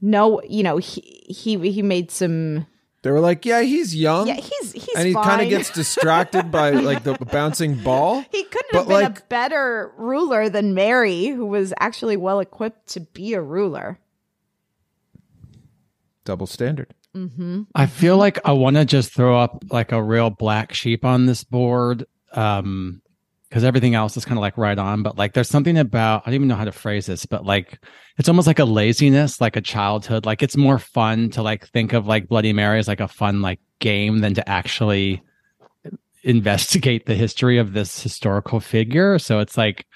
S2: no, you know, he he he made some.
S6: They were like, yeah, he's young.
S2: Yeah, he's he's
S6: and he kind of gets distracted by (laughs) like the bouncing ball.
S2: He couldn't
S6: but,
S2: have been a better ruler than Mary, who was actually well equipped to be a ruler.
S6: Double standard.
S2: Mm-hmm.
S5: I feel like I want to just throw up like a real black sheep on this board. Um, because everything else is kind of like right on, but like there's something about I don't even know how to phrase this, but like it's almost like a laziness, like a childhood. Like it's more fun to like think of like Bloody Mary as like a fun like game than to actually investigate the history of this historical figure. So it's like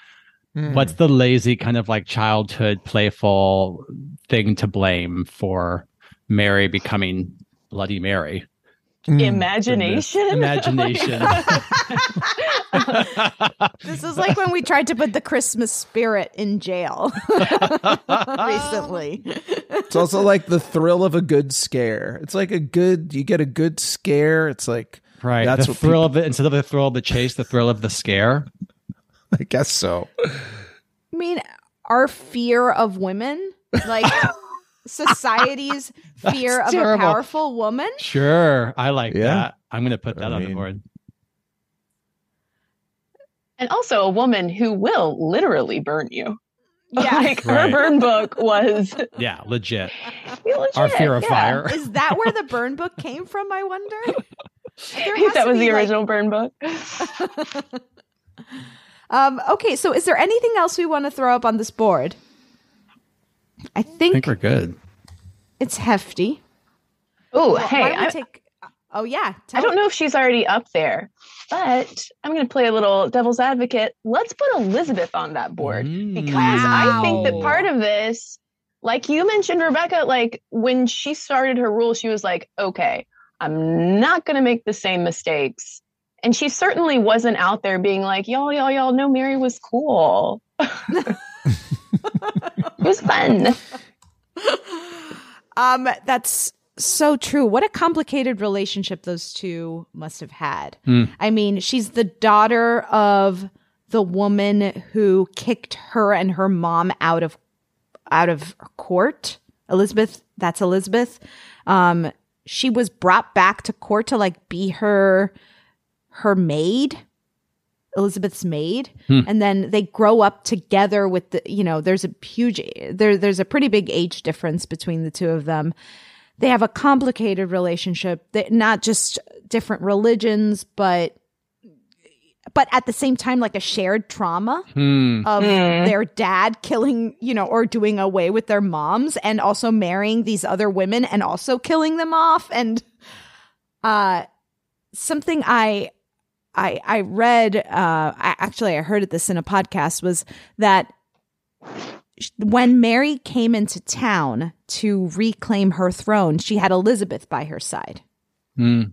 S6: Hmm.
S5: what's the lazy kind of like childhood playful thing to blame for Mary becoming Bloody Mary?
S6: Mm,
S7: imagination.
S5: Imagination. (laughs)
S2: This is like when we tried to put the Christmas spirit in jail (laughs) recently.
S6: It's also like the thrill of a good scare. It's like a good you get a good scare. It's like
S5: right.
S6: That's
S5: the
S6: what
S5: thrill of it instead of the thrill of the chase, the thrill of the scare.
S6: I guess so.
S2: I mean, our fear of women, like (laughs) society's (laughs) fear of
S5: terrible.
S2: a powerful woman.
S5: Sure. I like
S6: Yeah.
S5: that. I'm gonna put that
S6: I
S5: on the board.
S7: and also a woman who will literally burn you.
S2: Yeah. (laughs)
S7: like her
S5: Right.
S7: burn book was (laughs)
S5: Yeah, legit.
S7: legit,
S5: Our fear of
S7: yeah.
S5: fire.
S2: Is that where the burn book came from? I wonder. There
S7: I think that was
S2: be,
S7: the
S2: like-
S7: original burn book.
S2: Um, okay, so is there anything else we want to throw up on this board? I think,
S5: I
S2: think,
S5: think we're good.
S2: it's hefty.
S7: Oh,
S2: Why
S7: hey, I,
S2: take? Oh yeah,
S7: I don't know if she's already up there, but I'm going to play a little devil's advocate. Let's put Elizabeth on that board
S5: Mm.
S7: because I think that part of this, like you mentioned, Rebecca, like when she started her rule, she was like, okay, I'm not going to make the same mistakes. And she certainly wasn't out there being like, y'all, y'all, y'all know Mary was cool. (laughs) (laughs) it was fun.
S2: Um, that's so true. What a complicated relationship those two must have had.
S5: Hmm.
S2: I mean, she's the daughter of the woman who kicked her and her mom out of out of court. Elizabeth, that's Elizabeth. Um, she was brought back to court to like be her her maid. Elizabeth's maid,
S5: Hmm.
S2: and then they grow up together with the you know there's a huge there there's a pretty big age difference between the two of them. They have a complicated relationship, that not just different religions, but but at the same time like a shared trauma
S5: Hmm.
S2: of
S7: Hmm.
S2: their dad killing, you know, or doing away with their moms and also marrying these other women and also killing them off and uh something I I I read uh I actually I heard this in a podcast was that when Mary came into town to reclaim her throne, she had Elizabeth by her side
S5: Hmm.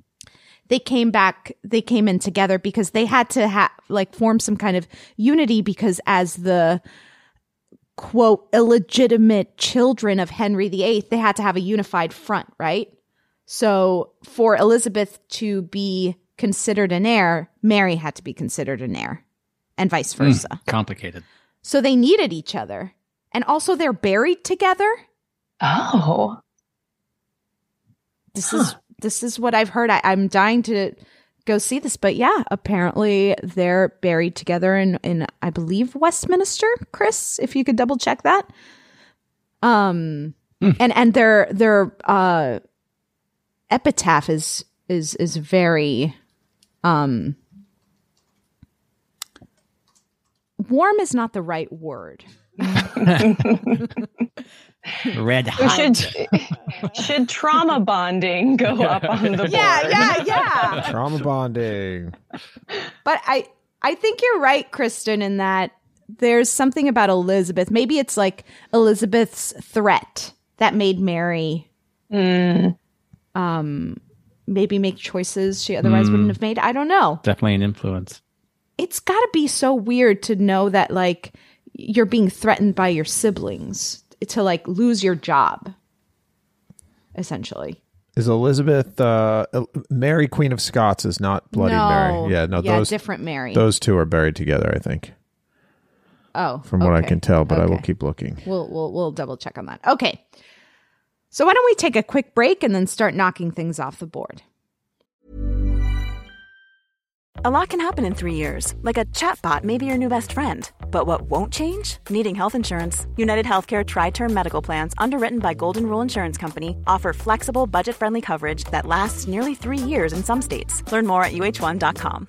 S2: they came back they came in together because they had to have like form some kind of unity because as the quote illegitimate children of henry viii they had to have a unified front right so for elizabeth to be considered an heir mary had to be considered an heir and vice
S5: Hmm.
S2: versa
S5: Complicated.
S2: so they needed each other and also they're buried together
S7: Oh.
S2: this is this is what I've heard. I, I'm dying to go see this, but yeah, apparently they're buried together in in I believe Westminster. Chris, if you could double check that. Um, and and their their uh epitaph is is is very um warm is not the right word. (laughs)
S5: Red hot.
S7: should (laughs) should trauma bonding go up on the board?
S2: Yeah, yeah, yeah. (laughs)
S6: Trauma bonding.
S2: But I I think you're right, Cristen, in that there's something about Elizabeth. Maybe it's like Elizabeth's threat that made Mary
S7: Mm.
S2: um maybe make choices she otherwise
S5: Mm.
S2: wouldn't have made. I don't know.
S5: Definitely an influence.
S2: It's got to be so weird to know that like you're being threatened by your siblings to like lose your job essentially.
S6: Is Elizabeth uh, Mary Queen of Scots is not Bloody
S2: No.
S6: Mary? Yeah, no,
S2: Yeah,
S6: those
S2: different Mary.
S6: Those two are buried together, I think,
S2: Oh,
S6: from what I can tell. But I will keep looking.
S2: We'll we'll we'll double check on that. Okay. So why don't we take a quick break and then start knocking things off the board?
S9: A lot can happen in three years, like a chatbot may be your new best friend. But what won't change? Needing health insurance. United Healthcare Tri Term Medical Plans, underwritten by Golden Rule Insurance Company, offer flexible, budget friendly coverage that lasts nearly three years in some states. Learn more at uhone.com.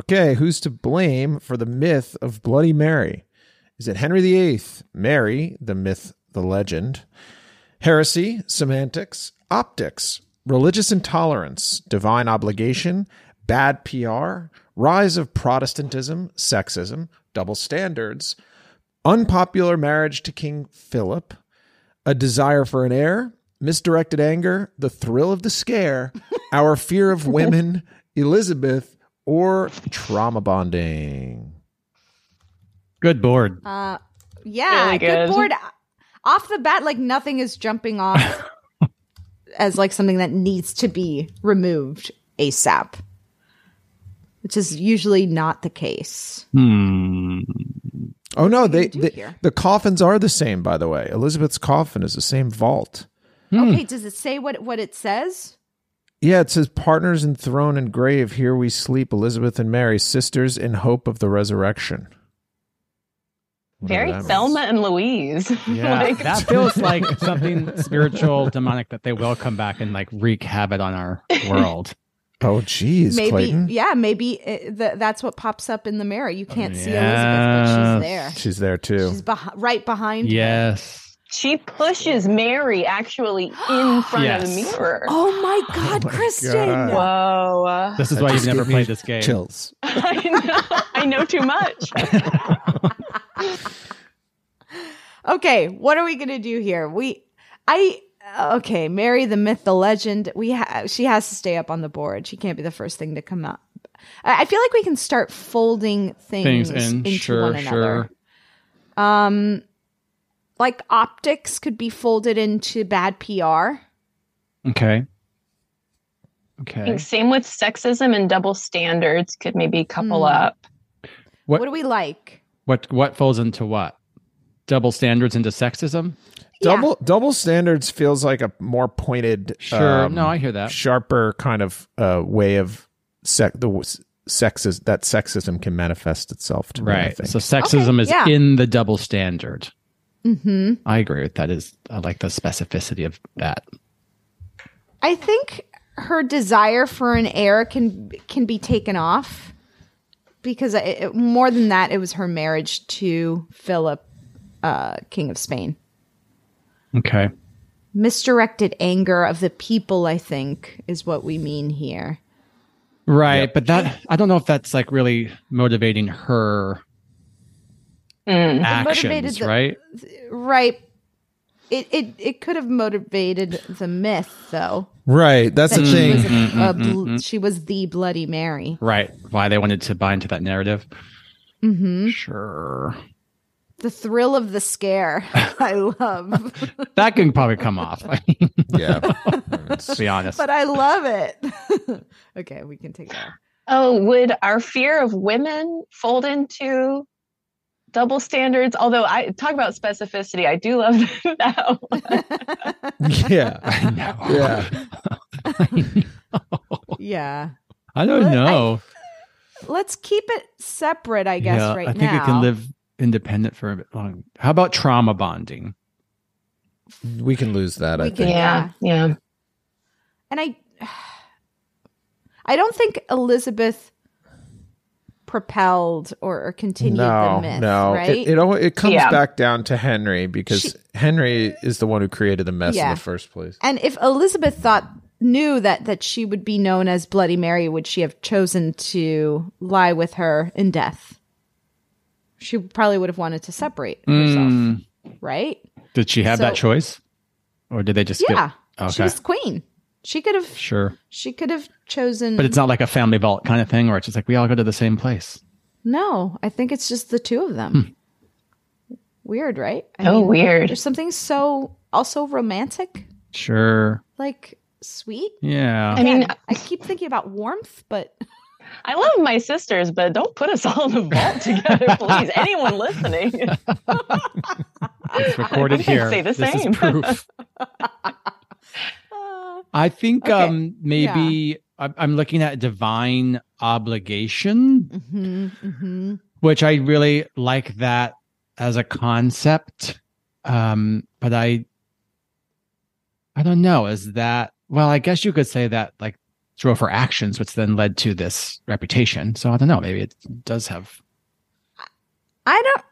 S6: Okay, who's to blame for the myth of Bloody Mary? Is it Henry VIII, Mary, the myth, the legend, heresy, semantics, optics, religious intolerance, divine obligation, bad PR, rise of Protestantism, sexism, double standards, unpopular marriage to King Philip, a desire for an heir, misdirected anger, the thrill of the scare, (laughs) our fear of women, (laughs) Elizabeth, or trauma bonding?
S5: Good board.
S2: Uh, yeah,
S7: Really
S2: good.
S7: good.
S2: board. Off the bat, like nothing is jumping off (laughs) as like something that needs to be removed ASAP, which is usually not the case.
S5: Hmm.
S6: Oh no, they, they the coffins are the same. By the way, Elizabeth's coffin is the same vault.
S2: Okay, does it say what what it says?
S6: Yeah, it says partners in throne and grave. Here we sleep, Elizabeth and Mary, sisters in hope of the resurrection.
S7: Very
S6: that means.
S7: Thelma and Louise. (laughs)
S5: Yeah,
S7: Like-
S5: that (laughs) feels like something spiritual, demonic that they will come back and like wreak havoc on our world.
S6: Oh, geez,
S2: maybe,
S6: Clayton.
S2: yeah, maybe uh, it, th- that's what pops up in the mirror. You can't see Elizabeth, but she's there.
S6: She's there too.
S2: She's beh- right behind. her.
S5: Yes.
S7: She pushes Mary actually in (gasps) front of the mirror.
S2: Oh my (gasps) God, Cristen!
S6: God.
S7: Whoa.
S5: This is why you've never played this game.
S6: Chills. (laughs)
S7: I know, I know too much. (laughs)
S2: Okay, what are we gonna do here? We, I, okay, Mary, the myth, the legend. We ha- she has to stay up on the board. She can't be the first thing to come up. I, I feel like we can start folding things,
S5: Things in.
S2: into
S5: Sure,
S2: one another.
S5: sure.
S2: Um, like optics could be folded into bad PR.
S5: Okay.
S7: I
S5: Okay.
S7: think same with sexism and double standards could maybe couple
S2: Hmm.
S7: up.
S2: What,
S5: What
S2: do we like?
S5: what what falls into what? Double standards into sexism?
S6: Double double standards feels like a more pointed,
S5: Sure. No, I hear that.
S6: Sharper kind of uh, way of sec the w- sexist that sexism can manifest itself to me, I
S5: Right.
S6: think.
S5: So sexism
S2: Okay,
S5: is
S2: yeah.
S5: in the double standard.
S2: Mm-hmm.
S5: I agree with that. Is I like the specificity of that.
S2: I think her desire for an heir can can be taken off because it, it- more than that, it was her marriage to Philip, uh, King of Spain.
S5: Okay.
S2: Misdirected anger of the people, I think, is what we mean here.
S5: Right, but that I don't know if that's like really motivating her
S7: Mm.
S2: motivated
S5: actions,
S2: the-
S5: right?
S2: Right. It it it could have motivated the myth, though.
S6: right. That's
S2: That
S6: the
S2: she
S6: thing.
S2: was, a,
S5: Mm-hmm,
S2: a bl- she was the Bloody Mary.
S5: Right. Why they wanted to buy into that narrative.
S2: Mm-hmm.
S5: Sure.
S2: The thrill of the scare. (laughs) I love.
S5: That can probably come off. I (laughs) mean,
S6: yeah.
S5: to be honest.
S2: but I love it. (laughs) okay, we can take that.
S7: Oh, would our fear of women fold into double standards. Although I talk about specificity, I do love (laughs) that. One. (laughs)
S6: yeah,
S5: I know.
S6: Yeah. (laughs)
S2: Yeah.
S5: I don't
S2: But I-
S5: know.
S2: Let's keep it separate, I guess,
S5: yeah,
S2: right
S5: I think
S2: now.
S5: it can live independent for a bit long. How about trauma bonding?
S6: We can lose that. I
S2: can-
S6: think.
S7: yeah, yeah.
S2: And I (sighs) I don't think Elizabeth propelled or, or continued
S6: no,
S2: the myth,
S6: no.
S2: right?
S6: It it, al- it comes
S7: Yeah.
S6: back down to Henry because
S2: She-
S6: Henry is the one who created the mess
S2: Yeah.
S6: in the first place.
S2: and if Elizabeth thought knew that that she would be known as Bloody Mary, would she have chosen to lie with her in death? She probably would have wanted to separate herself,
S5: Mm,
S2: right?
S5: did she have that choice, or did they just
S2: Yeah.
S5: Get,
S2: She
S5: okay,
S2: was queen. She could have
S5: sure.
S2: she could have chosen
S5: But it's not like a family vault kind of thing where it's just like we all go to the same place.
S2: No, I think it's just the two of them. Hmm. Weird, right? I
S7: Oh, weird.
S2: There's something so also romantic,
S5: Sure.
S2: like sweet.
S5: Yeah.
S7: I mean,
S2: I keep thinking about warmth, but
S7: I love my sisters, but don't put us all in the vault (laughs) together, please. Anyone listening? (laughs)
S5: it's recorded
S7: I
S5: here.
S7: say the
S5: this
S7: same.
S5: is proof. (laughs) I think
S2: Okay.
S5: um maybe I'm I'm looking at divine obligation,
S2: hmm hmm
S5: which I really like that as a concept. Um, but I I don't know. Is that well? I guess you could say that like through her actions, which then led to this reputation. So I don't know. Maybe it does have.
S2: I don't.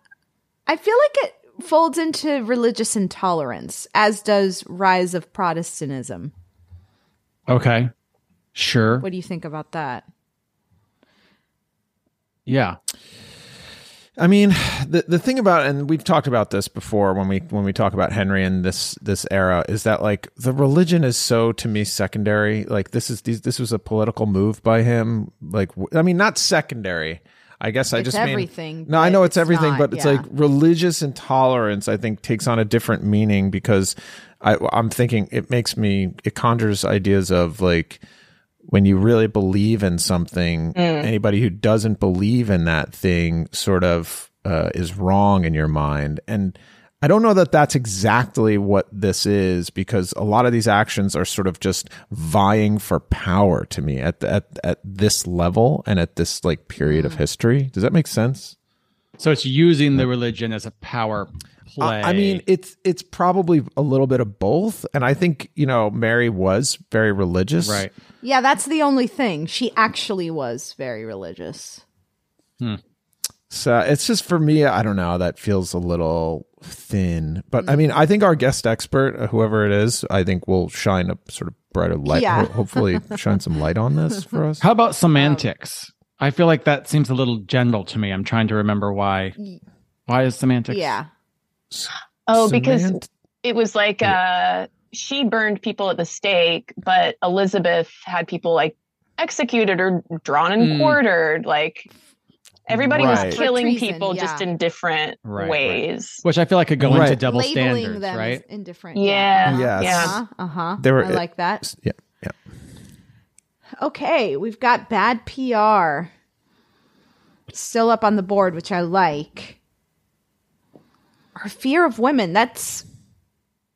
S2: I feel like it folds into religious intolerance, as does rise of Protestantism.
S5: Okay, sure.
S2: What do you think about that?
S5: Yeah.
S6: I mean, the the thing about and we've talked about this before when we when we talk about Henry and this this era is that like the religion is so to me secondary. Like this is these this was a political move by him. Like I mean, not secondary. I guess I
S2: It's
S6: just mean-
S2: everything,
S6: no, I know it's,
S2: it's
S6: everything,
S2: not,
S6: but it's
S2: yeah.
S6: like religious intolerance. I think takes on a different meaning because I I'm thinking it makes me it conjures ideas of like when you really believe in something, anybody who doesn't believe in that thing sort of uh, is wrong in your mind. And I don't know that that's exactly what this is because a lot of these actions are sort of just vying for power to me at the, at at this level and at this like period of mm. history. Does that make sense?
S5: So it's using the religion as a power play.
S6: I I mean, it's it's probably a little bit of both, and I think you know Mary was very religious,
S5: right.
S2: Yeah, that's the only thing. She actually was very religious. Hmm.
S6: So it's just for me, I don't know. That feels a little thin, but I mean, I think our guest expert, uh, whoever it is, I think will shine a sort of brighter light.
S2: Yeah.
S6: ho- hopefully, (laughs) shine some light on this for us.
S5: How about semantics? I feel like that seems a little general to me. I'm trying to remember why. Why is semantics?
S2: Yeah.
S7: Oh, because it was like uh she burned people at the stake, but Elizabeth had people like executed or drawn and
S5: Mm.
S7: quartered. Like everybody
S6: Right.
S7: was killing
S2: treason,
S7: people just in different
S5: Right, right.
S7: ways.
S5: Which I feel like could go into double
S2: Labeling
S5: standards,
S2: them
S5: right?
S2: as indifferent.
S7: Yeah.
S6: Yes.
S7: Yeah.
S2: Uh-huh. uh-huh.
S6: They were-
S2: I like that.
S6: Yeah, yeah.
S2: Okay, we've got bad PR still up on the board, which I like. Our fear of women. That's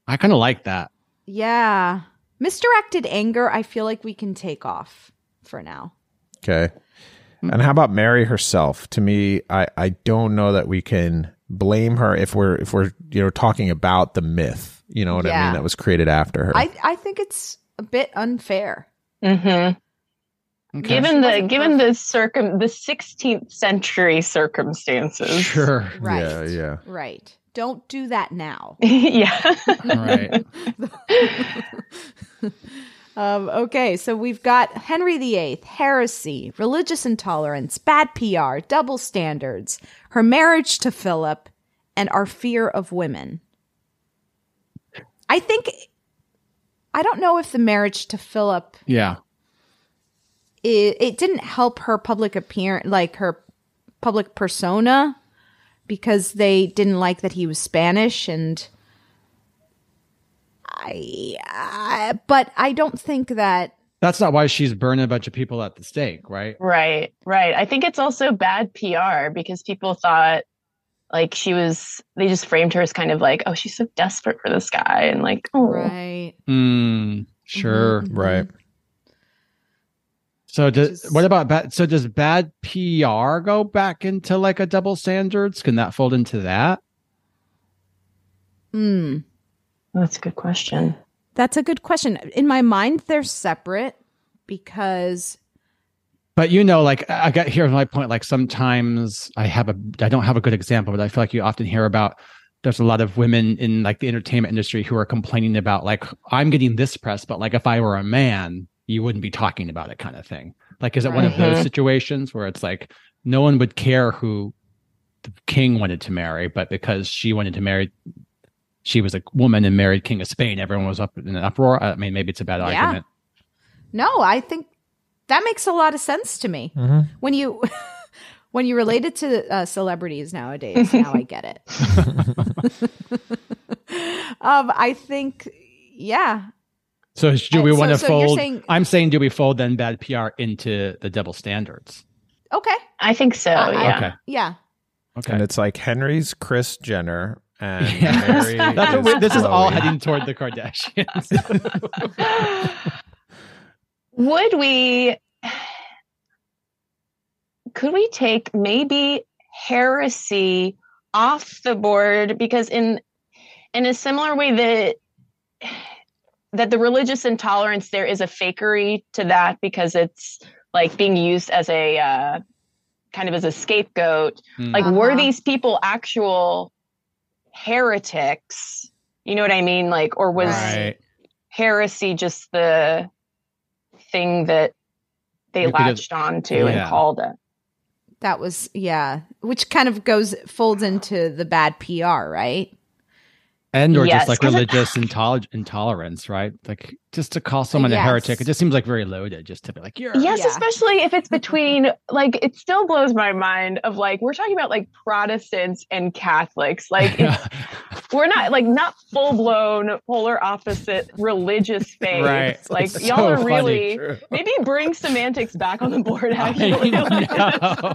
S5: I kind of like that.
S2: yeah. Misdirected anger, I feel like we can take off for now.
S6: Okay. And how about Mary herself? To me, I I don't know that we can blame her if we're if we're you know talking about the myth. You know what I mean? That was created after her.
S2: I I think it's a bit unfair.
S7: Mm-hmm.
S5: Okay.
S7: Given the given the circum the 16th century circumstances.
S5: Sure.
S2: Right.
S6: Yeah, yeah.
S2: Right. Don't do that now. (laughs)
S7: yeah.
S5: All right. (laughs) (laughs)
S2: Um, okay, so we've got Henry VIII, heresy, religious intolerance, bad PR, double standards, her marriage to Philip, and our fear of women. I think, I don't know if the marriage to Philip,
S5: Yeah.
S2: it, it didn't help her public appearance, like her public persona, because they didn't like that he was Spanish and. I, I, but I don't think that
S5: That's not why she's burning a bunch of people at the stake, right?
S7: Right, right. I think it's also bad PR because people thought like she was they just framed her as kind of like oh she's so desperate for this guy and like oh
S2: right
S5: Mm, sure.
S2: Mhm,
S6: Right.
S5: So does what about bad? So does bad PR go back into like a double standards? Can that fold into that?
S2: Hmm.
S7: That's a good question
S2: That's a good question. In my mind, they're separate because
S5: But you know, like I got here's my point. Like sometimes I have a I don't have a good example, but I feel like you often hear about there's a lot of women in like the entertainment industry who are complaining about like I'm getting this press, but like if I were a man, you wouldn't be talking about it kind of thing. Like is it one of those situations where it's like no one would care who the king wanted to marry, but because she wanted to marry she was a woman and married King of Spain, everyone was up in an uproar. I mean, maybe it's a bad
S2: Yeah.
S5: argument.
S2: no, I think that makes a lot of sense to me.
S6: Mhm.
S2: When you (laughs) when you relate it to uh, celebrities nowadays, now I get it. (laughs) (laughs) um, I think, yeah,
S5: So do
S2: Uh,
S5: we
S2: so-
S5: want to
S2: so you're
S5: fold?
S2: saying-
S5: I'm saying, do we fold then bad PR into the double standards?
S2: okay,
S7: i think so
S2: I- I-
S7: yeah
S5: Okay.
S2: yeah.
S5: Okay.
S6: And it's like Henry's Chris Jenner and
S5: Yeah.
S6: Mary. (laughs)
S5: That's what we- this is all
S6: Khloe.
S5: heading toward the Kardashians. (laughs)
S7: would we could we take maybe heresy off the board because in in a similar way that that the religious intolerance there is a fakery to that because it's like being used as a uh, kind of as a scapegoat
S5: Hmm.
S7: like were
S2: Uh-huh.
S7: these people actual heretics you know what i mean like or was
S5: right.
S7: heresy just the thing that they
S5: You could have-
S7: latched onto
S5: Yeah.
S7: and called it
S2: That was yeah, which kind of goes folds into the bad PR, right?
S5: And or
S7: Yes,
S5: just like
S7: 'cause it-
S5: religious intol- intolerance, right? Like just to call someone a heretic, it just seems like very loaded. Just to be like, you're
S7: yes
S2: Yeah.
S7: especially if it's between like it still blows my mind of like we're talking about like protestants and catholics like it's, (laughs) we're not like not full-blown polar opposite religious (laughs) faiths
S5: Right.
S7: like
S5: It's
S7: y'all
S5: so
S7: are
S5: funny.
S7: really
S6: True.
S7: maybe bring semantics back on the board actually
S5: know. (laughs)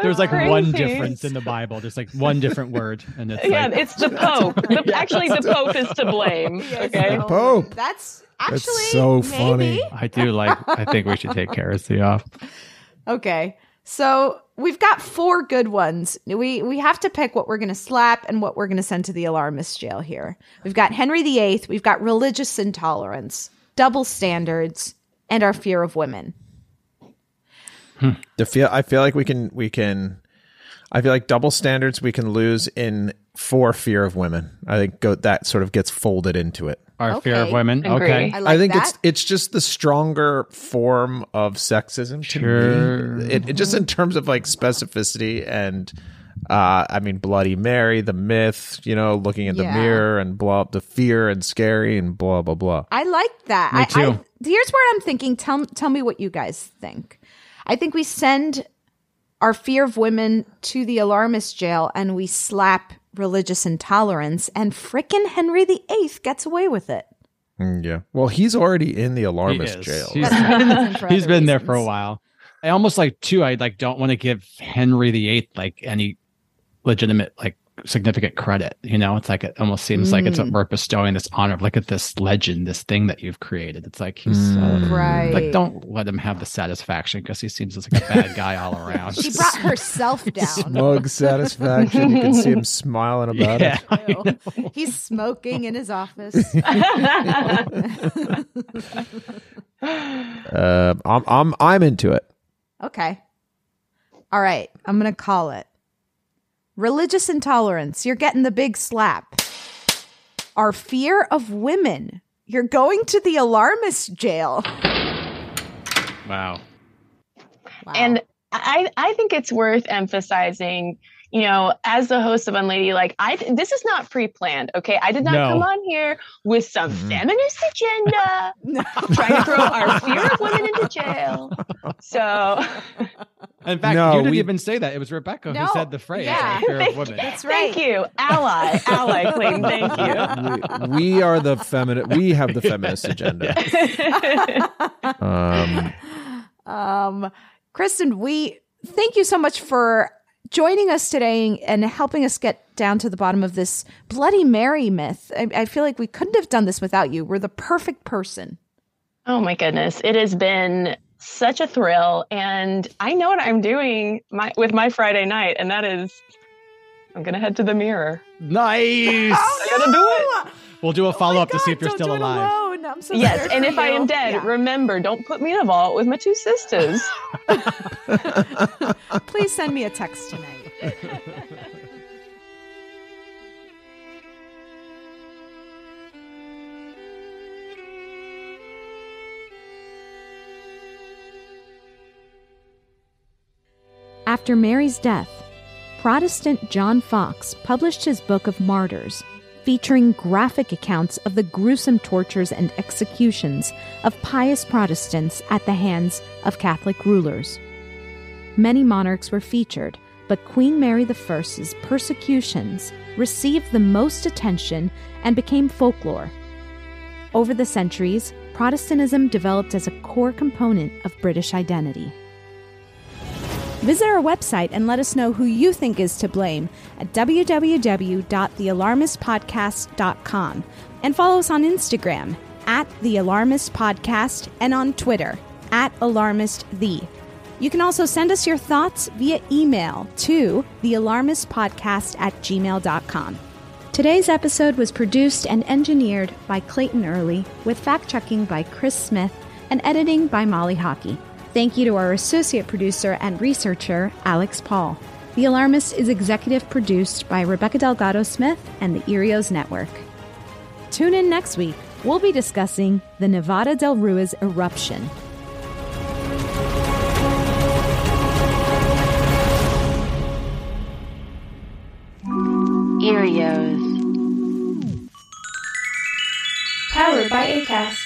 S5: There's like one difference in the Bible. There's like one different word, and it's
S7: yeah
S5: like,
S7: it's the pope (laughs) the,
S5: Yeah.
S7: actually the pope is to blame okay
S6: The Pope.
S2: That's
S6: That's
S2: actually
S6: so
S2: maybe.
S6: funny.
S5: I do like. I think we should take heresy off.
S2: Okay. So we've got four good ones. We we have to pick what we're going to slap and what we're going to send to the alarmist jail here. We've got Henry VIII, we've got religious intolerance, double standards, and our fear of women. Hmm.
S6: The feel I feel like we can we can I feel like double standards we can lose in for fear of women. I think go, that sort of gets folded into it.
S5: Our fear of women.
S7: Agree.
S5: Okay.
S2: I like
S6: I think
S2: that.
S6: it's it's just the stronger form of sexism to
S5: Sure.
S6: me. It, it just in terms of like specificity and uh I mean Bloody Mary, the myth, you know, looking in the
S2: Yeah.
S6: mirror and blah the fear and scary and blah blah blah.
S2: I like that.
S5: Me
S2: I,
S5: too.
S2: I, here's where I'm thinking. Tell tell me what you guys think. I think we send our fear of women to the alarmist jail and we slap religious intolerance, and frickin' Henry VIII gets away with it.
S6: Mm, yeah. Well, he's already in the alarmist
S5: is.
S6: jail.
S5: He's,
S2: for
S5: he's
S2: other
S5: been there for a while. I almost like too. I like don't want to give Henry VIII like any legitimate like significant credit. You know, it's like it almost seems like it's
S2: Mm.
S5: we're bestowing this honor. Look at this legend, this thing that you've created. It's like he's
S6: Mm.
S5: uh,
S2: Right.
S5: like don't let him have the satisfaction because he seems like a bad guy all (laughs) around.
S2: She brought (laughs) herself down.
S6: Smug satisfaction. You can see him (laughs) smiling about
S5: yeah,
S6: it.
S5: I know.
S2: Ew. He's smoking in his office.
S6: Uh, I'm I'm I'm into it.
S2: okay. All right. I'm going to call it religious intolerance. You're getting the big slap. Our fear of women. You're going to the alarmist jail.
S5: Wow.
S2: Wow.
S7: And I, I think it's worth emphasizing, you know, as the host of Unladylike, I this is not pre-planned. Okay, I did not
S5: No.
S7: come on here with some
S6: Mhm.
S7: feminist agenda, (laughs) trying to throw our fear of women into jail. So (laughs)
S5: In fact,
S6: No,
S5: you didn't
S6: we-
S5: even say that. It was Rebecca
S2: No,
S5: who said the phrase
S2: yeah.
S5: "fear of
S7: Thank-
S5: women."
S2: That's right.
S7: thank you, ally, ally claim. Thank you.
S6: We, we are the feminine. We have the feminist agenda. (laughs) Um,
S2: um, Cristen, we thank you so much for joining us today and helping us get down to the bottom of this Bloody Mary myth. I, I feel like we couldn't have done this without you. We're the perfect person.
S7: Oh my goodness. It has been such a thrill. And I know what I'm doing my, with my Friday night, and that is I'm going to head to the mirror.
S5: Nice.
S7: I got to do it.
S5: We'll do a oh follow up to see if you're still alive.
S2: So
S7: yes, and if I am dead, yeah. remember, don't put me in a vault with my two sisters. (laughs) (laughs)
S2: Please send me a text tonight. (laughs)
S8: After Mary's death, Protestant John Foxe published his Book of Martyrs featuring graphic accounts of the gruesome tortures and executions of pious Protestants at the hands of Catholic rulers. Many monarchs were featured, but Queen Mary I's persecutions received the most attention and became folklore. Over the centuries, Protestantism developed as a core component of British identity.
S2: Visit our website and let us know who you think is to blame at www.thealarmistpodcast.com and follow us on Instagram at The Alarmist Podcast and on Twitter at AlarmistThe. You can also send us your thoughts via email to thealarmistpodcast at gmail.com. Today's episode was produced and engineered by Clayton Early, with fact checking by Chris Smith and editing by Molly Hockey. Thank you to our associate producer and researcher, Alex Paul. The Alarmist is executive produced by Rebecca Delgado Smith and the Earios Network. Tune in next week. We'll be discussing the Nevado del Ruiz eruption.
S10: Earios.
S2: Powered by ACAST.